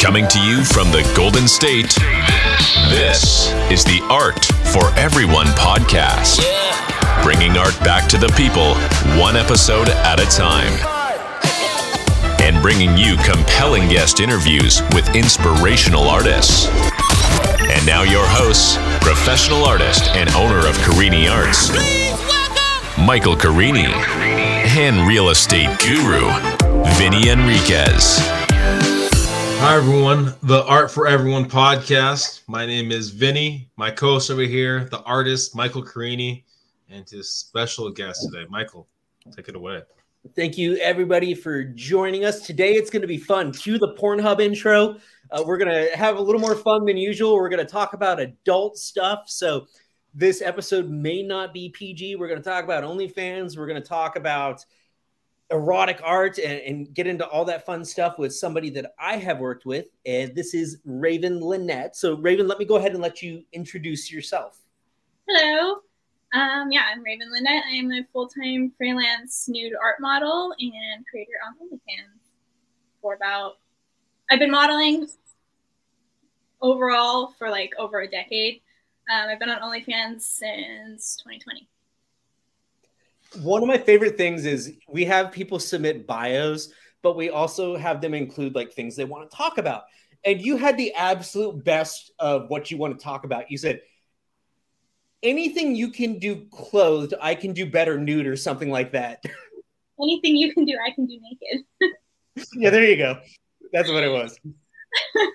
Coming to you from the Golden State, this is the Art for Everyone podcast. Bringing art back to the people, one episode at a time. And bringing you compelling guest interviews with inspirational artists. And now, your hosts, professional artist and owner of Carini Arts, Michael Carini, and real estate guru, Vinnie Enriquez. Hi, everyone. The Art for Everyone podcast. My name is Vinnie. My co host over here, the artist, Michael Carini, and his special guest today. Michael, take it away. Thank you, everybody, for joining us. Today, it's going to be fun. Cue the Pornhub intro. Uh, we're going to have a little more fun than usual. We're going to talk about adult stuff. So, this episode may not be PG. We're going to talk about OnlyFans. We're going to talk about erotic art and, and, get into all that fun stuff with somebody that I have worked with. And this is Raven Lynette. So, Raven, let me go ahead and let you introduce yourself. Hello. Um, yeah, I'm Raven Lynette. I am a full time freelance nude art model and creator on OnlyFans for about, I've been modeling overall for like over a decade. Um, I've been on OnlyFans since 2020 one of my favorite things is we have people submit bios, but we also have them include like things they want to talk about. And you had the absolute best of what you want to talk about. You said, anything you can do clothed, I can do better nude or something like that. Anything you can do, I can do naked. yeah, there you go. That's what it was.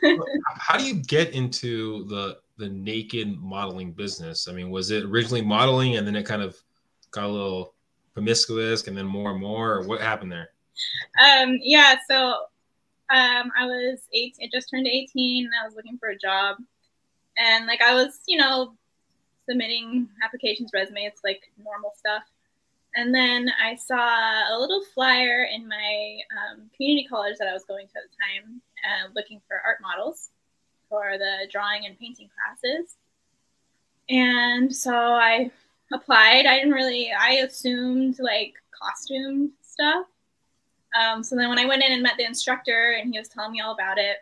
How do you get into the the naked modeling business? I mean, was it originally modeling and then it kind of got a little promiscuous and then more and more or what happened there? Um yeah so um i was 18, i just turned 18 and i was looking for a job. And like i was you know submitting applications resumes like normal stuff. And then i saw a little flyer in my um, community college that i was going to at the time uh, looking for art models for the drawing and painting classes. And so i applied. I didn't really, I assumed like costume stuff. Um, so then when I went in and met the instructor and he was telling me all about it,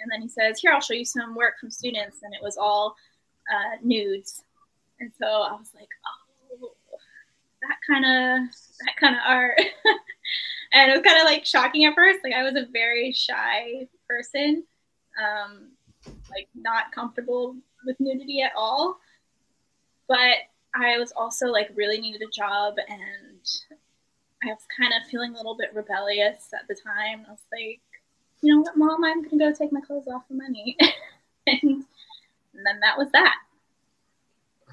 and then he says, Here, I'll show you some work from students. And it was all uh, nudes. And so I was like, Oh, that kind of, that kind of art. and it was kind of like shocking at first. Like I was a very shy person, um, like not comfortable with nudity at all but I was also like really needed a job and I was kind of feeling a little bit rebellious at the time. I was like, you know what, mom, I'm gonna go take my clothes off for money. and, and then that was that.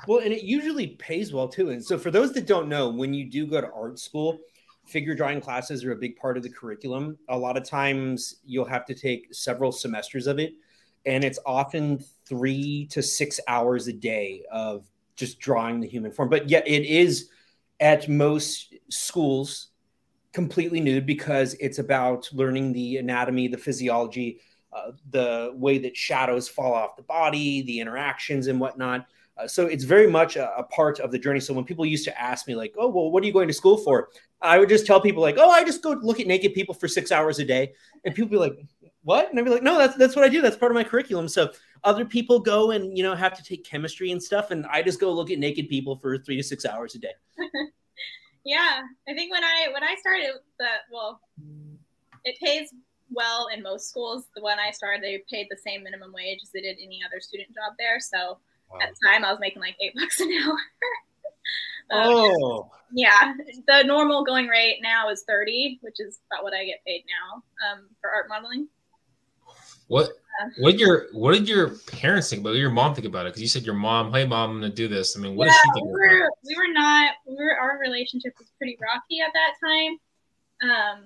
Well, and it usually pays well too. And so for those that don't know, when you do go to art school, figure drawing classes are a big part of the curriculum. A lot of times you'll have to take several semesters of it. And it's often three to six hours a day of just drawing the human form. But yet it is at most schools completely nude because it's about learning the anatomy, the physiology, uh, the way that shadows fall off the body, the interactions and whatnot. Uh, so it's very much a, a, part of the journey. So when people used to ask me like, "Oh, well, what are you going to school for?" I would just tell people like, "Oh, I just go look at naked people for six hours a day," and people be like, "What?" And I'd be like, "No, that's that's what I do. That's part of my curriculum." So other people go and you know have to take chemistry and stuff and i just go look at naked people for three to six hours a day. Yeah i think when i when i started that well it pays well in most schools. The one i started they paid the same minimum wage as they did any other student job there. So wow. at the time i was making like eight bucks an hour. Um, oh. yeah the normal going rate now is 30 which is about what i get paid now um, for art modeling what what did your what did your parents think about? What did your mom think about it? Because you said your mom, "Hey, mom, I'm gonna do this." I mean, what yeah, did she think? We were, we were not. We were our relationship was pretty rocky at that time. Um,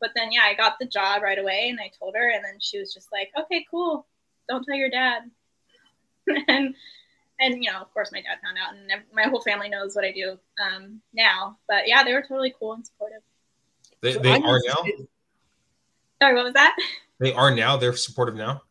but then yeah, I got the job right away, and I told her, and then she was just like, "Okay, cool. Don't tell your dad." and and you know, of course, my dad found out, and my whole family knows what I do um, now. But yeah, they were totally cool and supportive. They, they are now. Sorry, what was that? They are now. They're supportive now.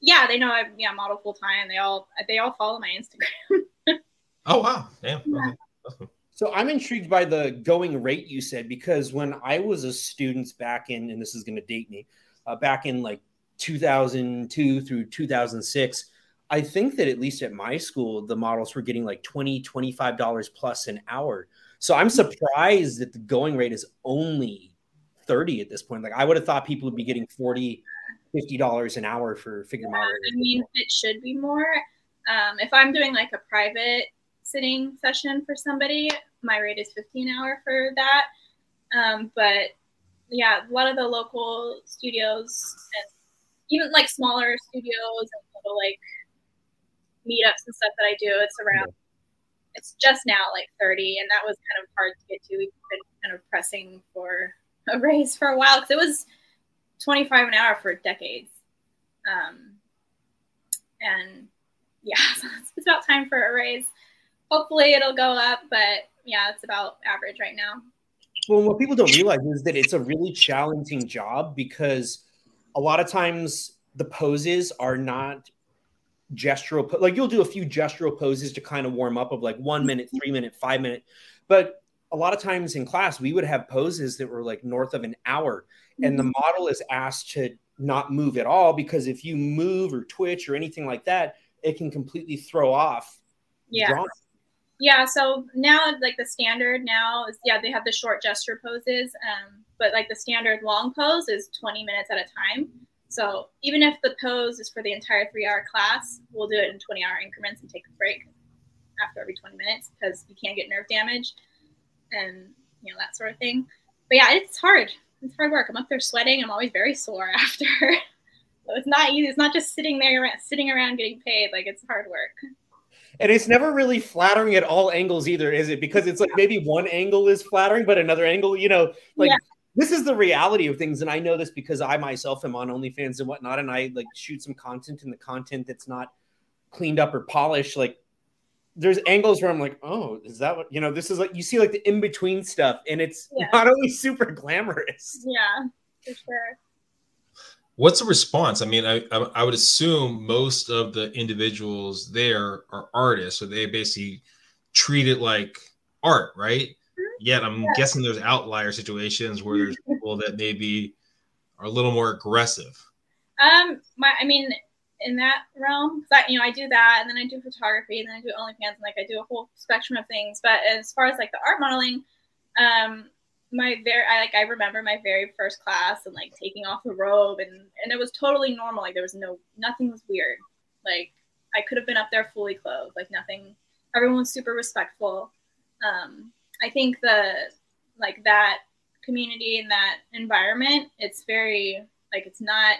Yeah, they know I'm yeah model full time. They all they all follow my Instagram. oh wow! Damn. Yeah. So I'm intrigued by the going rate you said because when I was a student back in, and this is going to date me, uh, back in like 2002 through 2006 i think that at least at my school the models were getting like 20 25 dollars plus an hour so i'm surprised that the going rate is only 30 at this point like i would have thought people would be getting 40 50 dollars an hour for figure Yeah, modeling I mean, it should be more. Um, if I'm doing like a private sitting session for somebody, my rate is 15 an hour for that. Um, but yeah, a lot of the local studios and even like smaller studios and little like meetups and stuff that I do, it's around. It's just now like 30, and that was kind of hard to get to. We've been kind of pressing for a raise for a while because it was 25 an hour for decades. Um, and yeah, so it's, about time for a raise. Hopefully it'll go up, but yeah, it's about average right now. Well, what people don't realize is that it's a really challenging job because a lot of times the poses are not gestural. Like you'll do a few gestural poses to kind of warm up of like one minute, three minute, five minute. But a lot of times in class, we would have poses that were like north of an hour, and the model is asked to not move at all because if you move or twitch or anything like that, it can completely throw off. Yeah. drawing. Yeah, so now like the standard now is yeah, they have the short gesture poses, um, but like the standard long pose is 20 minutes at a time. So even if the pose is for the entire three hour class, we'll do it in 20 hour increments and take a break after every 20 minutes because you can't get nerve damage and you know that sort of thing. But yeah, it's hard. It's hard work. I'm up there sweating. I'm always very sore after. so it's not easy. It's not just sitting there sitting around getting paid. Like it's hard work. And it's never really flattering at all angles either, is it? Because it's like maybe one angle is flattering, but another angle, you know, like Yeah. this is the reality of things. And I know this because I myself am on OnlyFans and whatnot, and I like shoot some content and the content that's not cleaned up or polished. Like there's angles where I'm like, oh, is that what you know? This is like you see like the in-between stuff, and it's Yeah. not always super glamorous. Yeah, for sure. What's the response? I mean, I, I I would assume most of the individuals there are artists, so they basically treat it like art, right? Yet I'm Yeah. guessing there's outlier situations where there's people that maybe are a little more aggressive. Um, my, I mean, in that realm, 'cause I, you know, I do that, and then I do photography, and then I do OnlyFans, and like I do a whole spectrum of things. But as far as like the art modeling, um, my very, I like, I remember my very first class and like taking off the robe, and and it was totally normal. Like there was no, nothing was weird. Like I could have been up there fully clothed, like nothing. Everyone was super respectful. Um, I think the like that community and that environment, it's very like it's not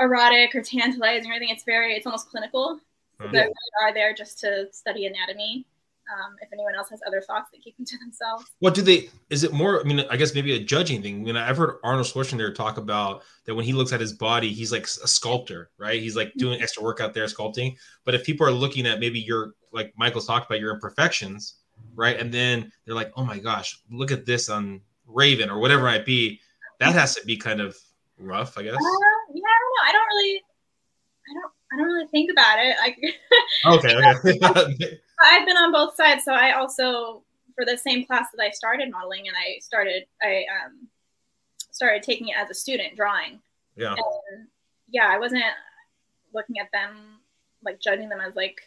erotic or tantalizing or anything. It's very, it's almost clinical. So Mhm. They are there just to study anatomy. Um, if anyone else has other thoughts, they keep them to themselves. What do they? Is it more? I mean, I guess maybe a judging thing. I mean, I've heard Arnold Schwarzenegger talk about that when he looks at his body, he's like a sculptor, right? He's like doing extra work out there sculpting. But if people are looking at maybe your, like Michael's talked about, your imperfections, right? And then they're like, oh my gosh, look at this on Raven or whatever it might be. That has to be kind of rough, I guess. Uh, yeah, I don't know. I don't really, I don't, I don't really think about it. Like, Okay, okay. I've been on both sides. So I also, for the same class that I started modeling, and I started, I um, started taking it as a student, drawing. yeah. And yeah, I wasn't looking at them like judging them as like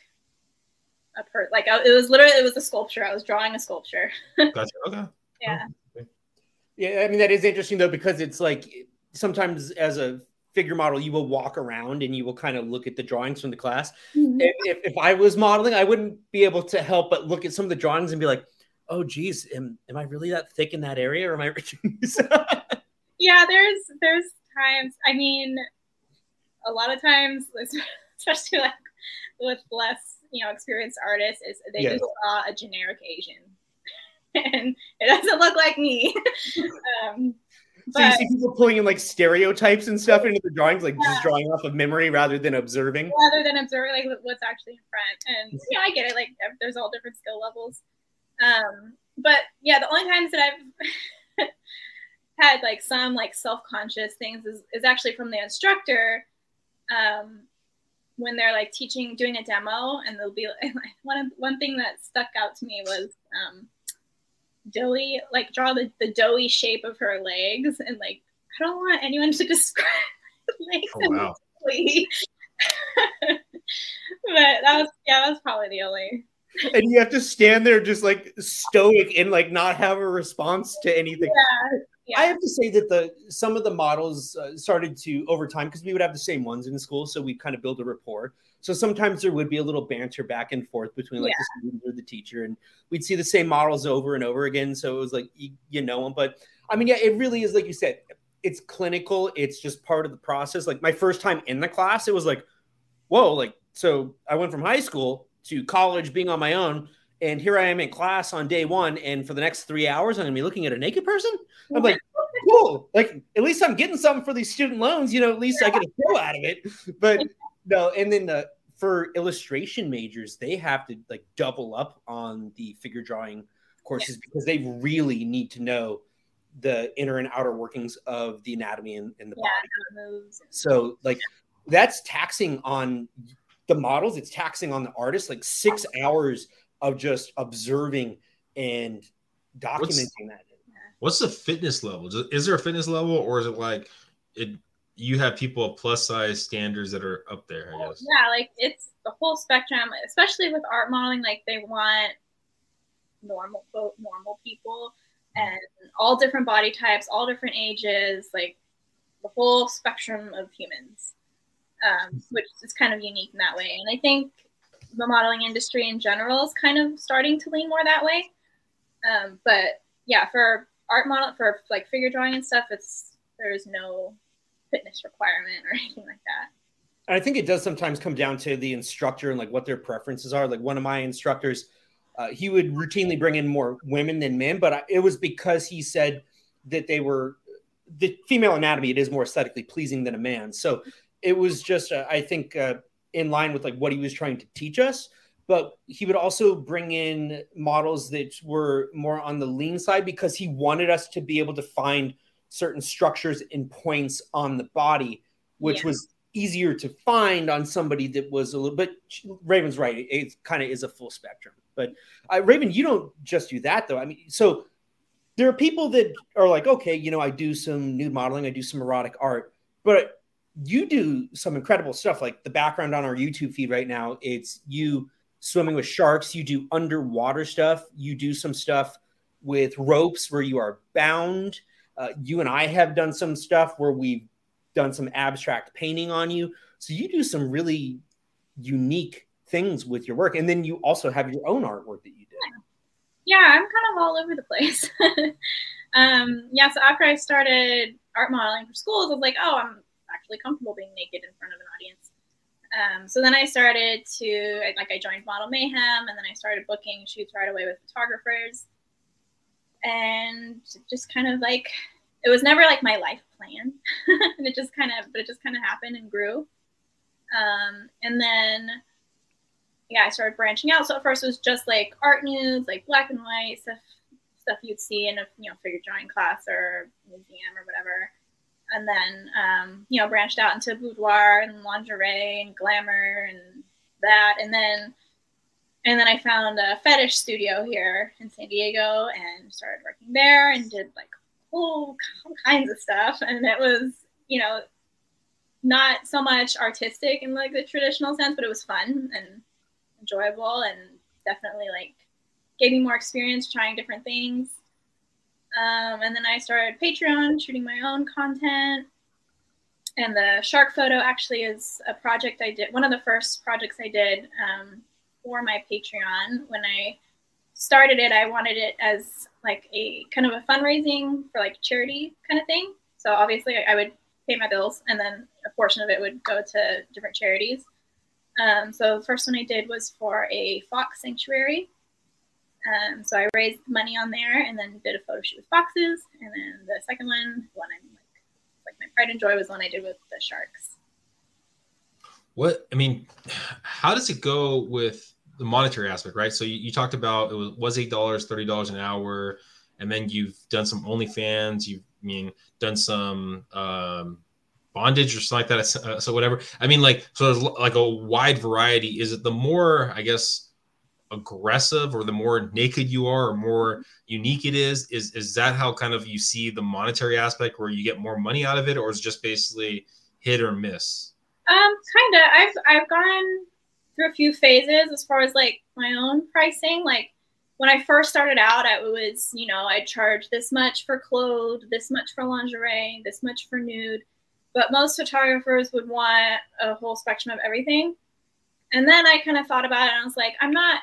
a per like I, it was literally it was a sculpture. I was drawing a sculpture. Gotcha. Okay. Yeah. Yeah, I mean that is interesting though because it's like sometimes as a figure model you will walk around and you will kind of look at the drawings from the class. Mhm. If, if, I was modeling, I wouldn't be able to help but look at some of the drawings and be like, "Oh, geez, am, am I really that thick in that area, or am I reaching?" Yeah, there's there's times. I mean, a lot of times, especially like with less you know experienced artists, is they Yeah. just saw a generic Asian, and it doesn't look like me. um, so you see people pulling in like stereotypes and stuff into the drawings, like just drawing off of memory rather than observing. rather than observing like what's actually in front. And yeah, I get it. Like there's all different skill levels. Um, but yeah, the only times that I've had like some like self-conscious things is, is actually from the instructor. Um, when they're like teaching, doing a demo, and they'll be like, one of, one thing that stuck out to me was um, doughy, like draw the, the doughy shape of her legs, and like I don't want anyone to describe legs Oh, wow. but that was yeah, that was probably the only and you have to stand there just like stoic and like not have a response to anything. yeah. I have to say that the some of the models uh, started to over time because we would have the same ones in school, so we kind of build a rapport. So sometimes there would be a little banter back and forth between like the student or the teacher, and we'd see the same models over and over again. So it was like you, you know them, but I mean, yeah, it really is like you said, it's clinical. It's just part of the process. Like my first time in the class, it was like, whoa, like so I went from high school to college, being on my own. And here I am in class on day one, and for the next three hours, I'm gonna be looking at a naked person. I'm like, cool. Like at least I'm getting something for these student loans. You know, at least I get a pro out of it. But no, and then uh, for illustration majors, they have to like double up on the figure drawing courses because they really need to know the inner and outer workings of the anatomy and, and the yeah, body. how. So like that's taxing on the models. It's taxing on the artist. Like six hours of just observing and documenting that. What's the fitness level? Is- Is there a fitness level, or is it like it? You have people of plus size standards that are up there. I guess. Yeah, like it's the whole spectrum, especially with art modeling. Like they want normal, normal people, and all different body types, all different ages, like the whole spectrum of humans, um, which is kind of unique in that way. And I think the modeling industry in general is kind of starting to lean more that way. Um, but yeah, for art model, for like figure drawing and stuff, it's there's no fitness requirement or anything like that. I think it does sometimes come down to the instructor and like what their preferences are. Like one of my instructors, uh, he would routinely bring in more women than men, but I, it was because he said that they were the female anatomy. It is more aesthetically pleasing than a man, so it was just uh, I think uh, in line with like what he was trying to teach us. But he would also bring in models that were more on the lean side because he wanted us to be able to find certain structures and points on the body, which Yeah. was easier to find on somebody that was a little bit Raven's right. It, it kind of is a full spectrum. But uh, Raven, you don't just do that though. I mean, so there are people that are like, okay, you know, I do some nude modeling, I do some erotic art, but you do some incredible stuff. Like the background on our YouTube feed right now, it's you swimming with sharks. You do underwater stuff. You do some stuff with ropes where you are bound. Uh, you and I have done some stuff where we've done some abstract painting on you. So you do some really unique things with your work. And then you also have your own artwork that you did. yeah, I'm kind of all over the place. um, yeah, so after I started art modeling for schools, I was like, oh, I'm actually comfortable being naked in front of an audience. Um, so then I started to like I joined Model Mayhem, and then I started booking shoots right away with photographers, and just kind of like it was never like my life plan, and it just kind of but it just kind of happened and grew. Um, and then yeah, I started branching out. So at first it was just like art nudes, like black and white stuff, stuff you'd see in a you know figure drawing class or museum or whatever. And then um, you know branched out into boudoir and lingerie and glamour and that. And then and then I found a fetish studio here in San Diego and started working there and did like all, kinds of stuff. And it was you know not so much artistic in like the traditional sense, but it was fun and enjoyable and definitely like gave me more experience trying different things. Um, and then I started Patreon, shooting my own content. And the shark photo actually is a project I did, one of the first projects I did um, for my Patreon. When I started it, I wanted it as like a kind of a fundraising for like charity kind of thing. So obviously, I would pay my bills, and then a portion of it would go to different charities. Um, so the first one I did was for a fox sanctuary. Um, so I raised money on there and then did a photo shoot with foxes. And then the second one, one I'm like, like my pride and joy was one I did with the sharks. What I mean, how does it go with the monetary aspect, right? So you, you talked about it was, was eight dollars, thirty dollars an hour, and then you've done some OnlyFans. You've I mean done some um, bondage or something like that. Uh, so whatever. I mean, like so there's like a wide variety. Is it the more I guess aggressive or the more naked you are or more unique it is is is that how kind of you see the monetary aspect where you get more money out of it or is it just basically hit or miss? Um, kind of. I've I've gone through a few phases as far as like my own pricing. Like when I first started out, I was you know I'd charge this much for clothes, this much for lingerie, this much for nude. But most photographers would want a whole spectrum of everything. And then I kind of thought about it and I was like, I'm not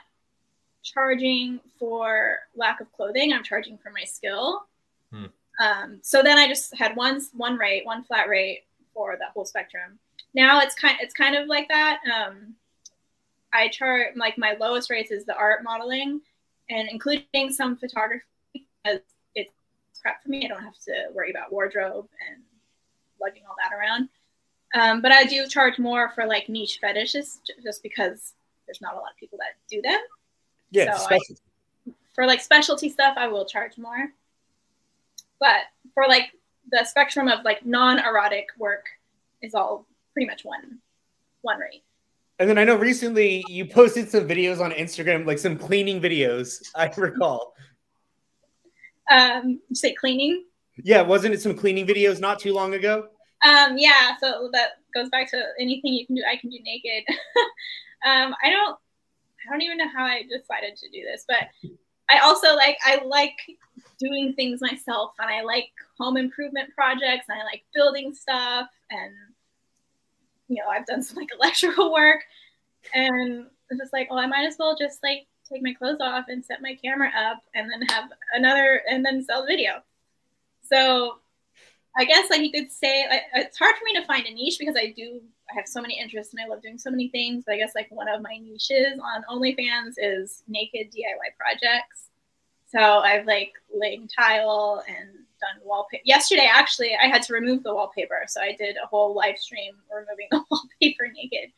charging for lack of clothing. I'm charging for my skill. Hmm. Um, so then I just had one one rate, one flat rate for that whole spectrum. Now it's kind it's kind of like that. Um, I charge like my lowest rates is the art modeling and including some photography because it's crap for me. I don't have to worry about wardrobe and lugging all that around. Um, but I do charge more for like niche fetishes just because there's not a lot of people that do them. Yeah, so I, for like specialty stuff, I will charge more. But for like the spectrum of like non-erotic work is all pretty much one one rate. And then I know recently you posted some videos on Instagram, like some cleaning videos. I recall. Um, say cleaning. Yeah, wasn't it some cleaning videos not too long ago? Um, yeah, so that goes back to anything you can do, I can do naked. um, I don't I don't even know how I decided to do this, but I also like I like doing things myself and I like home improvement projects and I like building stuff and you know, I've done some like electrical work and it's just like, well, I might as well just like take my clothes off and set my camera up and then have another and then sell the video. So I guess like you could say it's hard for me to find a niche because I do I have so many interests and I love doing so many things. But I guess like one of my niches on OnlyFans is naked DIY projects. So I've like laid tile and done wallpaper. Yesterday, actually, I had to remove the wallpaper, so I did a whole live stream removing the wallpaper naked.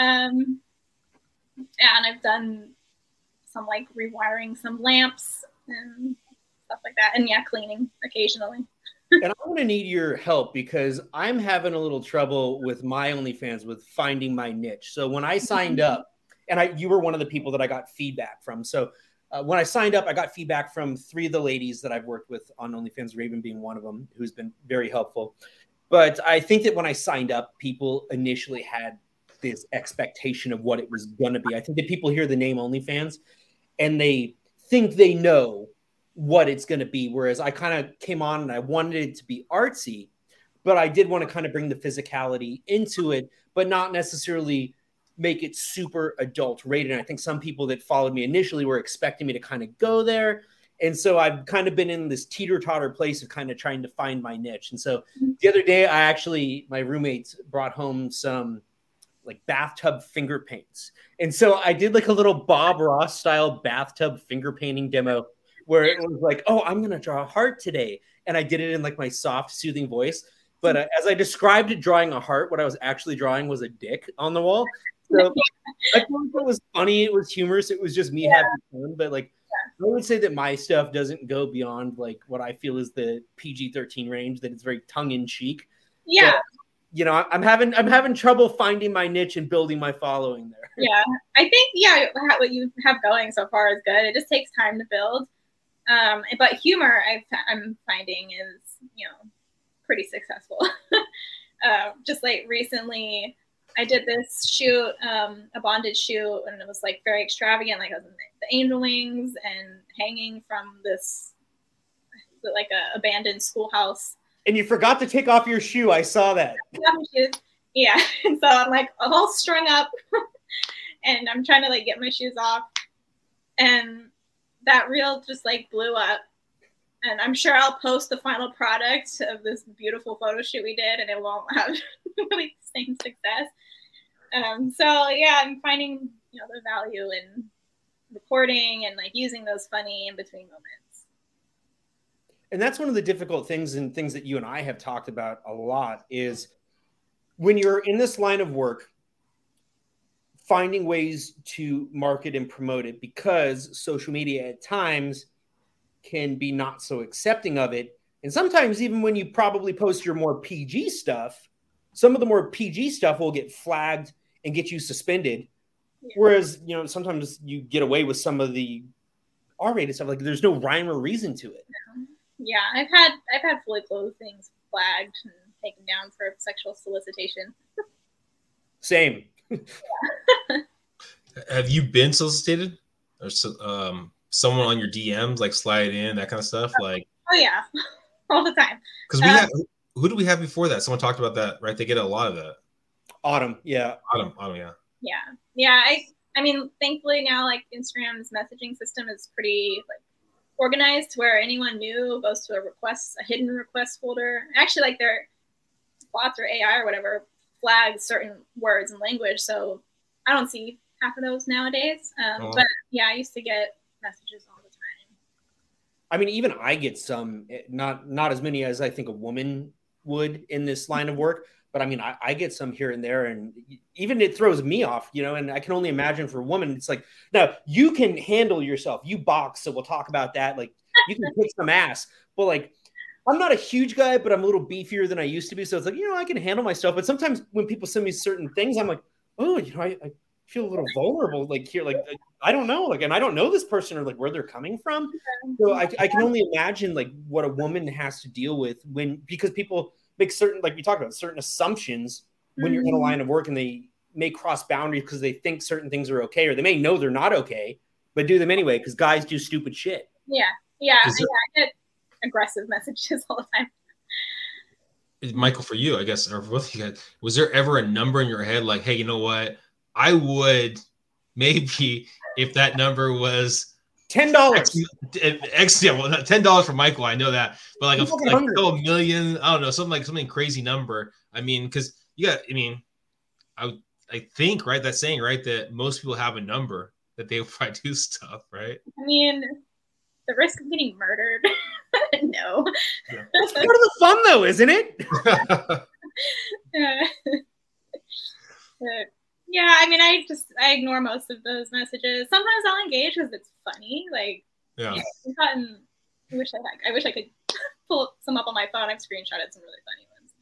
Um, and I've done some like rewiring some lamps and stuff like that, and yeah, cleaning occasionally and I'm going to need your help because I'm having a little trouble with my OnlyFans with finding my niche. So when I signed mm-hmm. up, and I you were one of the people that I got feedback from. So uh, when I signed up, I got feedback from three of the ladies that I've worked with on OnlyFans, Raven being one of them, who's been very helpful. But I think that when I signed up, people initially had this expectation of what it was going to be. I think that people hear the name OnlyFans and they think they know what it's going to be. Whereas I kind of came on and I wanted it to be artsy, but I did want to kind of bring the physicality into it, but not necessarily make it super adult rated. And I think some people that followed me initially were expecting me to kind of go there. And so I've kind of been in this teeter totter place of kind of trying to find my niche. And so the other day, I actually, my roommates brought home some like bathtub finger paints. And so I did like a little Bob Ross style bathtub finger painting demo where it was like, oh, I'm going to draw a heart today. And I did it in like my soft, soothing voice. But uh, as I described it, drawing a heart, what I was actually drawing was a dick on the wall. So I thought it was funny. It was humorous. It was just me yeah. having fun. But like, I would say that my stuff doesn't go beyond like what I feel is the PG 13 range, that it's very tongue in cheek. Yeah. But, you know, I'm having I'm having trouble finding my niche and building my following there. Yeah, I think yeah, what you have going so far is good. It just takes time to build. Um, but humor, i am finding is you know pretty successful. uh, just like recently, I did this shoot, um, a bondage shoot, and it was like very extravagant. Like I was in the angel wings and hanging from this like a abandoned schoolhouse. And you forgot to take off your shoe. I saw that. Yeah, and so I'm like all strung up, and I'm trying to like get my shoes off, and that reel just like blew up. And I'm sure I'll post the final product of this beautiful photo shoot we did, and it won't have really the same success. Um, so yeah, I'm finding you know the value in recording and like using those funny in between moments. And that's one of the difficult things and things that you and I have talked about a lot is when you're in this line of work, finding ways to market and promote it because social media at times can be not so accepting of it. And sometimes, even when you probably post your more PG stuff, some of the more PG stuff will get flagged and get you suspended. Yeah. Whereas, you know, sometimes you get away with some of the R-rated stuff. Like there's no rhyme or reason to it. Yeah, I've had I've had fully clothed things flagged. And taken down for sexual solicitation. Same. Have you been solicited, or so, um, someone on your DMs like slide in that kind of stuff? Like, Oh yeah, all the time. because we Uh, had who do we have before that? Someone talked about that, right? They get a lot of that. Autumn. Yeah. Autumn, autumn, yeah. Yeah, yeah. I I mean, thankfully now like Instagram's messaging system is pretty like organized where anyone new goes to a request, a hidden request folder. Actually, like their bots or AI or whatever flags certain words and language, so I don't see half of those nowadays. Um, Oh. But yeah, I used to get messages all the time. I mean, even I get some, eh, not not as many as I think a woman would in this line of work. But I mean, I, I get some here and there, and even it throws me off, you know. And I can only imagine for a woman, it's like, now you can handle yourself. You box, so we'll talk about that. Like, you can kick some ass, but like, I'm not a huge guy, but I'm a little beefier than I used to be. So it's like, you know, I can handle myself. But sometimes when people send me certain things, I'm like, oh, you know, I, I feel a little vulnerable. Like here, like I don't know, like, and I don't know this person or like where they're coming from. So I, I can only imagine like what a woman has to deal with when because people make certain like we talked about certain assumptions when you're in a Mhm. line of work and they may cross boundaries because they think certain things are okay or they may know they're not okay but do them anyway because guys do stupid shit. Yeah, yeah, Is yeah. I get aggressive messages all the time. Michael, for you, I guess, or for both of you guys, was there ever a number in your head like, hey, you know what? I would maybe if that number was Ten dollars. X, X yeah, well, ten dollars for Michael, I know that, but like a, People get like hungry. a million, I don't know, something like something crazy number. I mean, because you got, I mean, I I think right that saying right that most people have a number that they would probably do stuff right. I mean, the risk of getting murdered. no. Yeah. That's part of the fun though, isn't it? Uh, yeah, I mean, I just I ignore most of those messages. Sometimes I'll engage because it's funny. Like yeah, I've gotten. I wish I had. I wish I could pull some up on my phone. I've screenshotted some really funny ones.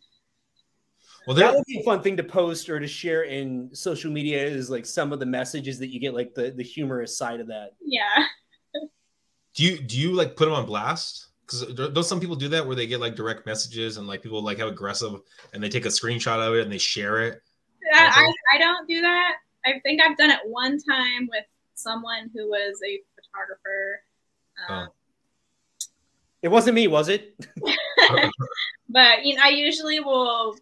well, That would be a fun thing to post or to share in social media is like some of the messages that you get, like the, the humorous side of that. Yeah. Do you do you like put them on blast? Because don't some people do that where they get like direct messages and like people like have aggressive and they take a screenshot of it and they share it. I, I, I don't do that. I think I've done it one time with someone who was a photographer. Um, It wasn't me, was it? but you know, I usually will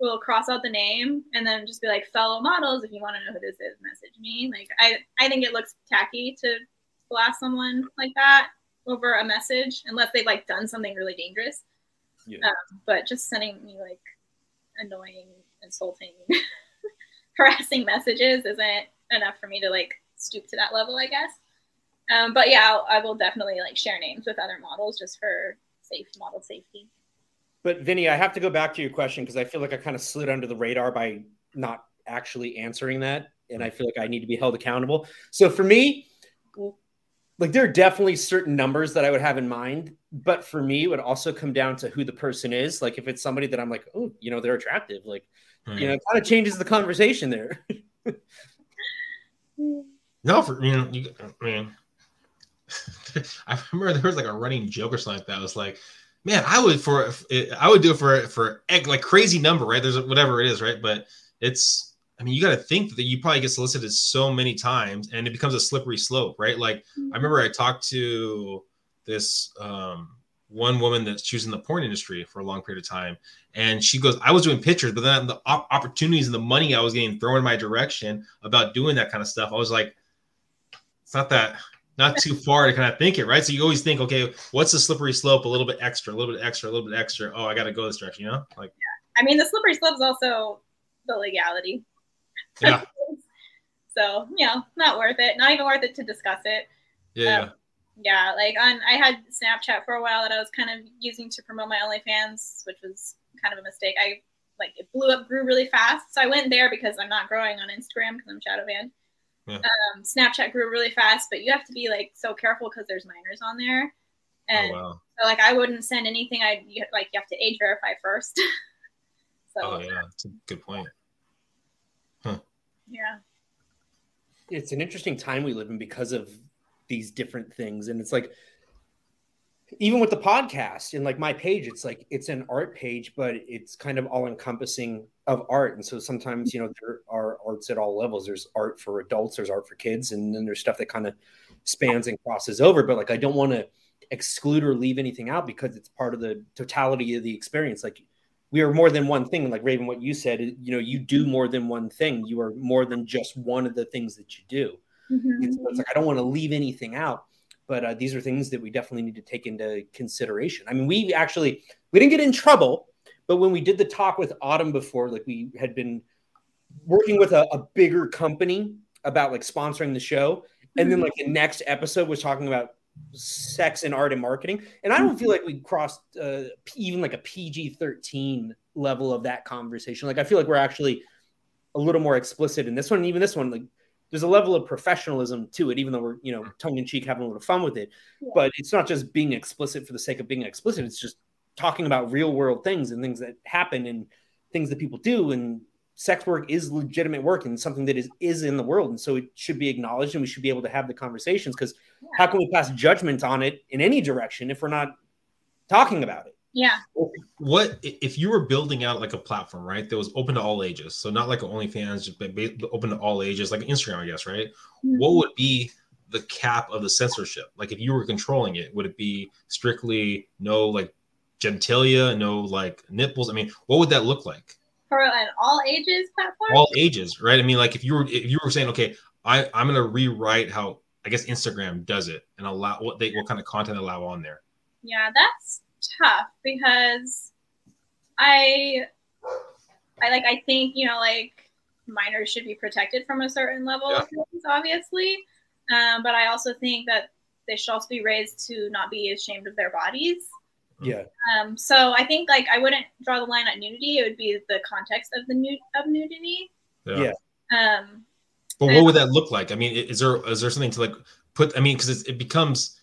will cross out the name and then just be like fellow models if you want to know who this is message me like i i think it looks tacky to blast someone like that over a message unless they've like done something really dangerous Yeah. um, but just sending me like annoying insulting harassing messages isn't enough for me to like stoop to that level i guess um, but yeah I'll, i will definitely like share names with other models just for safe model safety But Vinnie, I have to go back to your question because I feel like I kind of slid under the radar by not actually answering that. And I feel like I need to be held accountable. So for me, like there are definitely certain numbers that I would have in mind. But for me, it would also come down to who the person is. Like if it's somebody that I'm like, oh, you know, they're attractive, like, you know, it kind of changes the conversation there. No, for you know, you, I mean, I remember there was like a running joke or something like that. It was like, man, I would for I would do it for for egg like crazy number, right? There's whatever it is, right? But it's, I mean, you got to think that you probably get solicited so many times, and it becomes a slippery slope, right? Like I remember I talked to this um, one woman that she was in the porn industry for a long period of time, and she goes, "I was doing pictures, but then the op- opportunities and the money I was getting thrown in my direction about doing that kind of stuff, I was like." it's not that not too far to kind of think it, right? So you always think, okay, what's the slippery slope? A little bit extra, a little bit extra, a little bit extra. Oh, I got to go this direction, you know? Like, yeah. I mean, the slippery slope is also the legality. Yeah. so, you know, not worth it. Not even worth it to discuss it. yeah, um, Yeah, like on, I had Snapchat for a while that I was kind of using to promote my OnlyFans, which was kind of a mistake. I like it blew up, grew really fast. So I went there because I'm not growing on Instagram because I'm shadow banned. Yeah. Um, Snapchat grew really fast, but you have to be like so careful because there's minors on there. And Oh, wow. so, like I wouldn't send anything. I you, like you have to age verify first. so Oh, yeah. That's a good point. yeah. it's an interesting time we live in because of these different things and it's like even with the podcast and like my page, it's like it's an art page, but it's kind of all encompassing of art. And so sometimes, you know, there are arts at all levels. There's art for adults, there's art for kids, and then there's stuff that kind of spans and crosses over. But like I don't want to exclude or leave anything out because it's part of the totality of the experience. Like we are more than one thing. Like Raven, what you said, you know, you do more than one thing. You are more than just one of the things that you do. Mm-hmm. So it's like I don't want to leave anything out but uh, these are things that we definitely need to take into consideration. I mean, we actually we didn't get in trouble, but when we did the talk with Autumn before, like we had been working with a, a bigger company about like sponsoring the show, and then mm-hmm. like the next episode was talking about sex and art and marketing, and I don't feel like we crossed uh, even like a PG thirteen level of that conversation. Like I feel like we're actually a little more explicit in this one, and even this one, like there's a level of professionalism to it, even though we're you know tongue in cheek having a little fun with it. Yeah. But it's not just being explicit for the sake of being explicit. It's just talking about real world things and things that happen and things that people do. And sex work is legitimate work and something that is is in the world, and so it should be acknowledged, and we should be able to have the conversations. Because yeah. how can we pass judgment on it in any direction if we're not talking about it? Yeah. What if you were building out like a platform, right? That was open to all ages. So not like OnlyFans, just open to all ages, like Instagram, I guess, right? Mm-hmm. What would be the cap of the censorship? Like if you were controlling it, would it be strictly no like genitalia, no like nipples? I mean, what would that look like? For an all ages platform? All ages, right? I mean, like if you were if you were saying, okay, I I'm gonna rewrite how I guess Instagram does it and allow what they what kind of content allow on there. Yeah, that's tough because I I like I think you know like minors should be protected from a certain level yeah. of things, obviously. Um, but I also think that they should also be raised to not be ashamed of their bodies. Yeah. Um, so I think like I wouldn't draw the line at nudity. It would be the context of the nude of nudity. Yeah. Um, but what would that look like? I mean, is there is there something to like put? I mean, because it becomes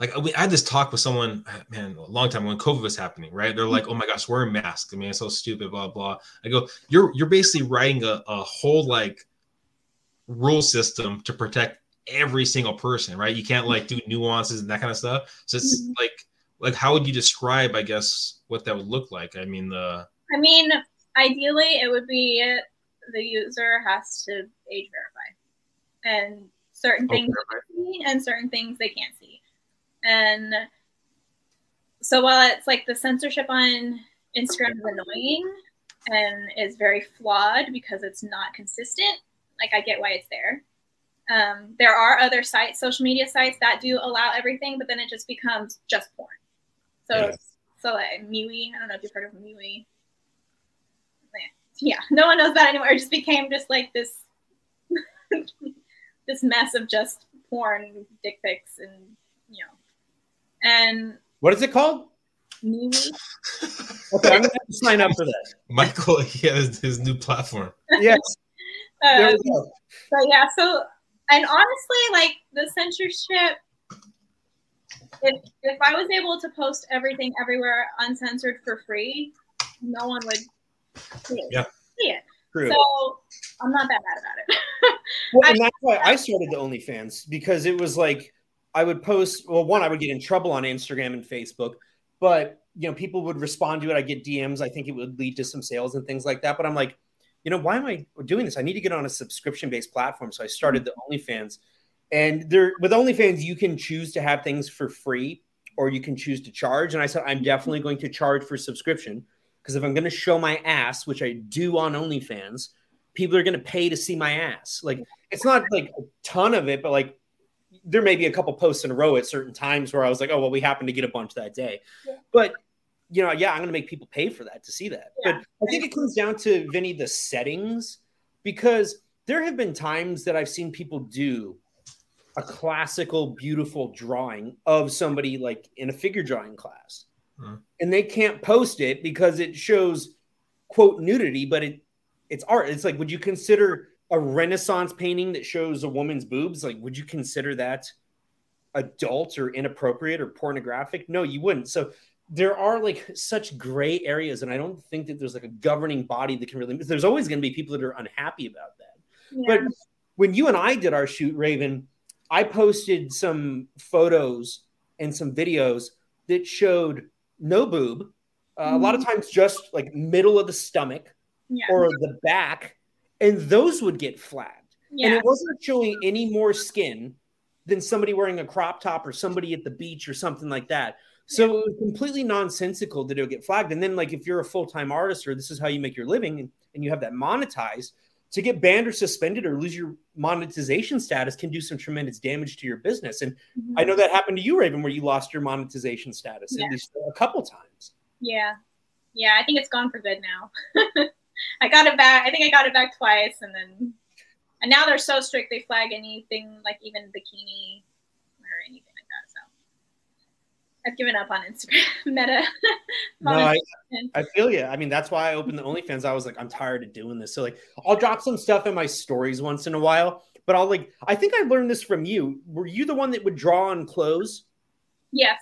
like I had this talk with someone, man, a long time when COVID was happening, right? They're like, "Oh my gosh, wearing masks. I mean, it's so stupid." Blah blah. I go, "You're you're basically writing a, a whole like rule system to protect every single person, right? You can't like do nuances and that kind of stuff. So it's mm-hmm. like like how would you describe, I guess, what that would look like? I mean, the I mean, ideally, it would be the user has to age verify, and certain things see and certain things they can't see. And so while it's like the censorship on Instagram is annoying and is very flawed because it's not consistent, like I get why it's there. Um, there are other sites, social media sites that do allow everything, but then it just becomes just porn. So, yeah. so like MeWe, I don't know if you've heard of MeWe. Yeah, no one knows that anymore. It just became just like this, this mess of just porn, dick pics, and you know, and what is it called? MeWe. okay, I'm gonna have to sign up for that. Michael, he has his new platform. Yes. um, but yeah, so and honestly, like the censorship, if if I was able to post everything everywhere uncensored for free, no one would see it. Yeah. See it. True. So I'm not that mad about it. well, and that's why I started the OnlyFans because it was like I would post. Well, one, I would get in trouble on Instagram and Facebook, but you know, people would respond to it. I get DMs. I think it would lead to some sales and things like that. But I'm like, you know, why am I doing this? I need to get on a subscription based platform. So I started the OnlyFans, and there with OnlyFans, you can choose to have things for free or you can choose to charge. And I said, I'm definitely going to charge for subscription because if I'm going to show my ass, which I do on OnlyFans, people are going to pay to see my ass. Like it's not like a ton of it, but like there may be a couple posts in a row at certain times where I was like, oh, well, we happened to get a bunch that day. Yeah. But, you know, yeah, I'm going to make people pay for that to see that. Yeah. But I think it comes down to, Vinnie, the settings, because there have been times that I've seen people do a classical, beautiful drawing of somebody like in a figure drawing class. Hmm. And they can't post it because it shows quote nudity, but it it's art. It's like, would you consider a Renaissance painting that shows a woman's boobs, like would you consider that adult or inappropriate or pornographic? No, you wouldn't. So there are like such gray areas, and I don't think that there's like a governing body that can really. There's always going to be people that are unhappy about that. Yeah. But when you and I did our shoot, Raven, I posted some photos and some videos that showed no boob, uh, a lot of times just like middle of the stomach Yeah. or the back, and those would get flagged. And it wasn't showing any more skin than somebody wearing a crop top or somebody at the beach or something like that. So it was completely nonsensical that it would get flagged. And then, like, if you're a full time artist or this is how you make your living and, and you have that monetized, to get banned or suspended or lose your monetization status can do some tremendous damage to your business. And Mhm. I know that happened to you, Raven, where you lost your monetization status Yeah. at least a couple times. Yeah. Yeah, I think it's gone for good now. I got it back. I think I got it back twice and then and now they're so strict they flag anything like even bikini or anything like that. So I've given up on Instagram meta. No, I. I feel you. I mean, that's why I opened the OnlyFans. I was like, I'm tired of doing this. So like, I'll drop some stuff in my stories once in a while. But I'll like, I think I learned this from you. Were you the one that would draw on clothes? yes.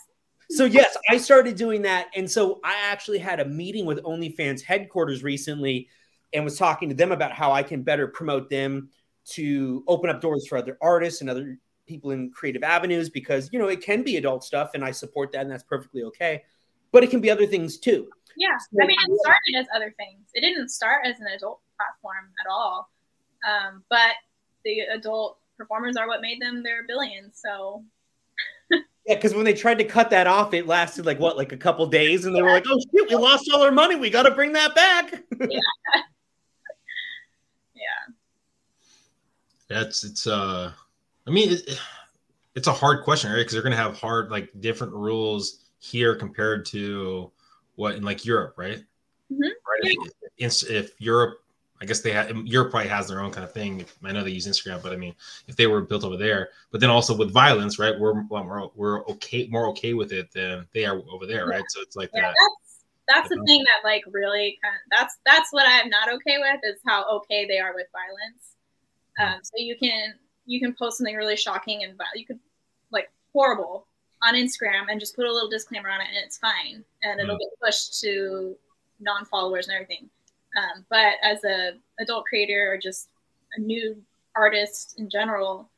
So yes, I started doing that, and so I actually had a meeting with OnlyFans headquarters recently, and was talking to them about how I can better promote them to open up doors for other artists and other people in creative avenues because you know it can be adult stuff, and I support that, and that's perfectly okay. But it can be other things too. Yeah. So- I mean it started as other things. It didn't start as an adult platform at all. Um, but the adult performers are what made them their billions. So Yeah, because when they tried to cut that off, it lasted like what, like a couple days, and they were like, "Oh shit, we lost all our money. We got to bring that back." yeah. Yeah. That's it's uh, I mean it, it's a hard question, right? Because they're gonna have hard like different rules here compared to what in like Europe, right? Mhm. Right. If, if Europe, I guess they have Europe probably has their own kind of thing. I know they use Instagram, but I mean, if they were built over there, but then also with violence, right? We're we're, we're okay, more okay with it than they are over there, right? So it's like Yeah, that. that's that's the thing that like really kind of that's that's what I'm not okay with is how okay they are with violence. Um, so you can you can post something really shocking and you could like horrible on Instagram and just put a little disclaimer on it and it's fine and it'll Mm. get pushed to non-followers and everything. Um, but as a adult creator or just a new artist in general,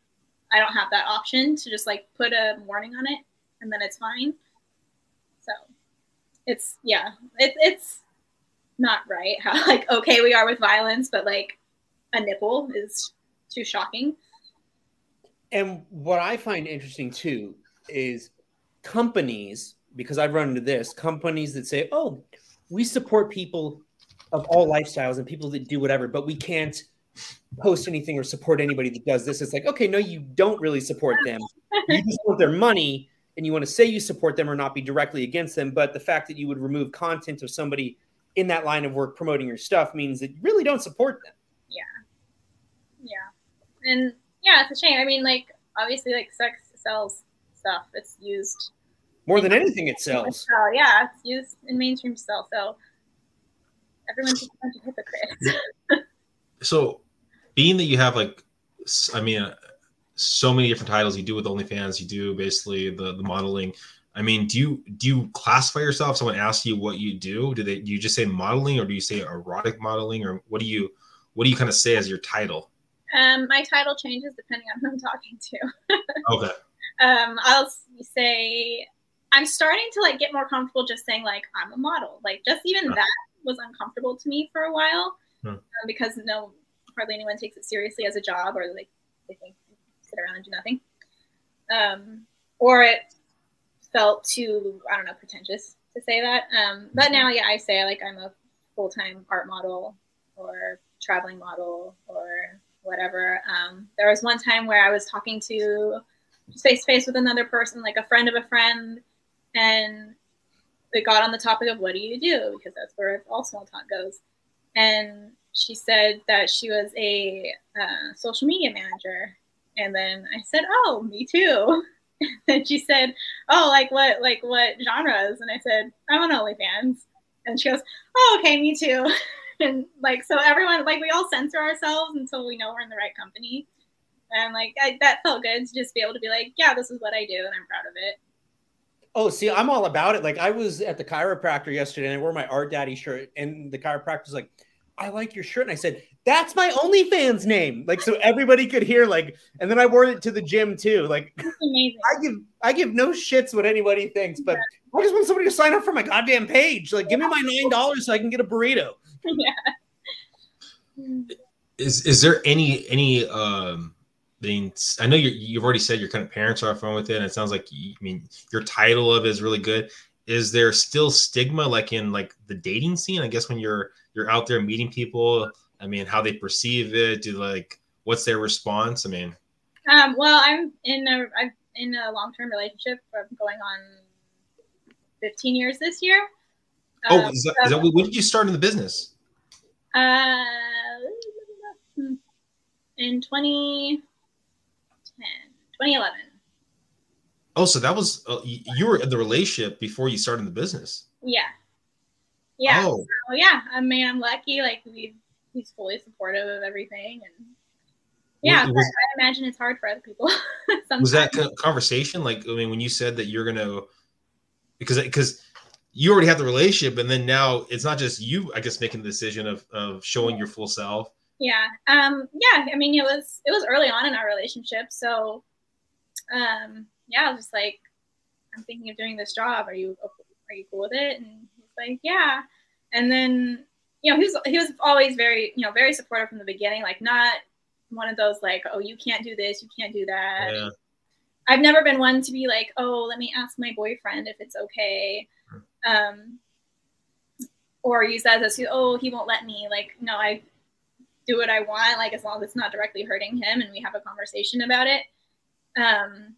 I don't have that option to just like put a warning on it and then it's fine. So it's yeah, it, it's not right how like okay we are with violence, but like a nipple is too shocking. And what I find interesting too is companies, because I've run into this, companies that say, oh, we support people of all lifestyles and people that do whatever, but we can't post anything or support anybody that does this. It's like, okay, no, you don't really support them. You just want their money and you want to say you support them or not be directly against them. But the fact that you would remove content of somebody in that line of work promoting your stuff means that you really don't support them. Yeah, Yeah. and yeah, it's a shame. I mean, like obviously, like sex sells stuff. It's used. More than anything, it sells. Yeah, it's used in mainstream stuff. So everyone's a bunch of hypocrites. so being that you have like I mean uh, so many different titles you do with onlyfans you do basically the the modeling i mean do you do you classify yourself someone asks you what you do do they do you just say modeling or do you say erotic modeling or what do you what do you kind of say as your title Um, my title changes depending on who I'm talking to. okay um, I'll say I'm starting to like get more comfortable just saying like I'm a model. Like just even Yeah. that was uncomfortable to me for a while Hmm. um, because no, hardly anyone takes it seriously as a job or like they think sit around and do nothing. Um, or it felt too I don't know pretentious to say that. Um, but now yeah, I say like I'm a full time art model or traveling model or whatever. Um, there was one time where I was talking to face to face with another person, like a friend of a friend, and they got on the topic of what do you do because that's where all small talk goes. And she said that she was a uh, social media manager, and then I said, "Oh, me too." and she said, "Oh, like what? Like what genres?" And I said, "I'm on OnlyFans." And she goes, "Oh, okay, me too." and like so, everyone like we all censor ourselves until we know we're in the right company and like I, that felt good to just be able to be like yeah this is what i do and i'm proud of it Oh, see, I'm all about it. Like I was at the chiropractor yesterday and I wore my art daddy shirt, and the chiropractor's like, I like your shirt. And I said, That's my OnlyFans name. Like, so everybody could hear, like, and then I wore it to the gym too. Like. I give I give no shits what anybody thinks, but I just want somebody to sign up for my goddamn page. Like, give me my nine dollars so I can get a burrito. yeah. Is is there any any um I I know you you've already said your kind of parents are fun with it, and it sounds like you, I mean your title of it is really good. Is there still stigma like in like the dating scene? I guess when you're you're out there meeting people, I mean, how they perceive it, do like what's their response? I mean, Um, well, I'm in a I'm in a long term relationship. I'm going on 15 years this year. oh, Um, is that, so, is that when did you start in the business? uh, in 2010, 2011. Oh, so that was uh, you you were in the relationship before you started the business. Yeah. Yeah. Oh, Oh yeah, I mean, I'm lucky. Like we, he's fully supportive of everything, and yeah, was- I imagine it's hard for other people. was that conversation like i mean when you said that you're gonna because because you already have the relationship and then now it's not just you i guess making the decision of of showing your full self Yeah. Um. Yeah. I mean, it was it was early on in our relationship, so, um. Yeah, I was just like, I'm thinking of doing this job. Are you are you cool with it? And he's like, yeah. And then you know he was he was always very you know very supportive from the beginning. Like not one of those like oh you can't do this you can't do that. yeah I've never been one to be like, oh, let me ask my boyfriend if it's okay. Um, or use that as a, oh, he won't let me. Like, no, I do what I want, like, as long as it's not directly hurting him and we have a conversation about it. Um,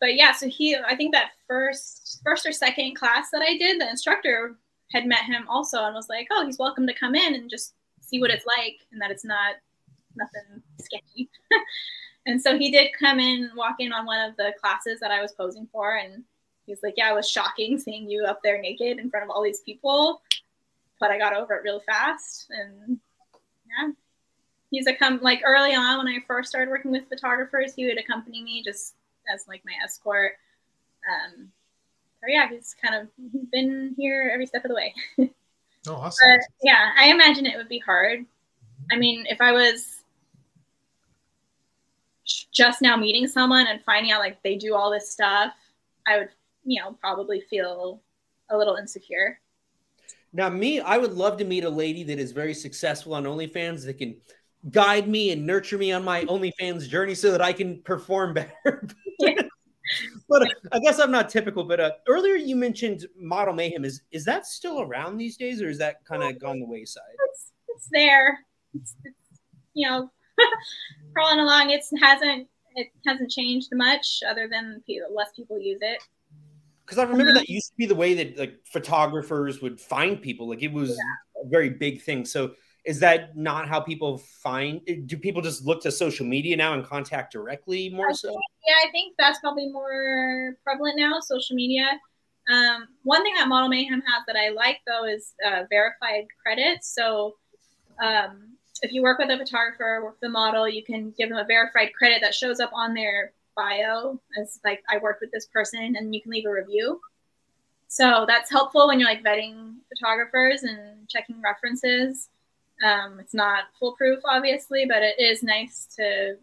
but yeah, so he, I think that first, first or second class that I did, the instructor had met him also and was like, oh, he's welcome to come in and just see what it's like and that it's not nothing sketchy. And so he did come in, walk in on one of the classes that I was posing for, and he's like, "Yeah, it was shocking seeing you up there naked in front of all these people, but I got over it real fast." And yeah, he's a come like early on when I first started working with photographers, he would accompany me just as like my escort. Um, so yeah, he's kind of he's been here every step of the way. oh awesome But yeah, I imagine it would be hard. I mean, if I was just now meeting someone and finding out like they do all this stuff, I would, you know, probably feel a little insecure. Now, me, I would love to meet a lady that is very successful on OnlyFans that can guide me and nurture me on my OnlyFans journey so that I can perform better. but uh, I guess I'm not typical. But uh, earlier you mentioned Model Mayhem. Is is that still around these days, or is that kind of gone the wayside? It's, it's there. It's, it's, you know, crawling along. It hasn't it hasn't changed much other than less people use it. Because I remember that used to be the way that like photographers would find people. Like it was a very big thing. So is that not how people find? Do people just look to social media now and contact directly more so? Yeah, I think that's probably more prevalent now, social media. Um, one thing that Model Mayhem has that I like though is uh, verified credits. So um, if you work with a photographer, work with a model, you can give them a verified credit that shows up on their bio as like I worked with this person, and you can leave a review. So that's helpful when you're like vetting photographers and checking references. Um, it's not foolproof, obviously, but it is nice to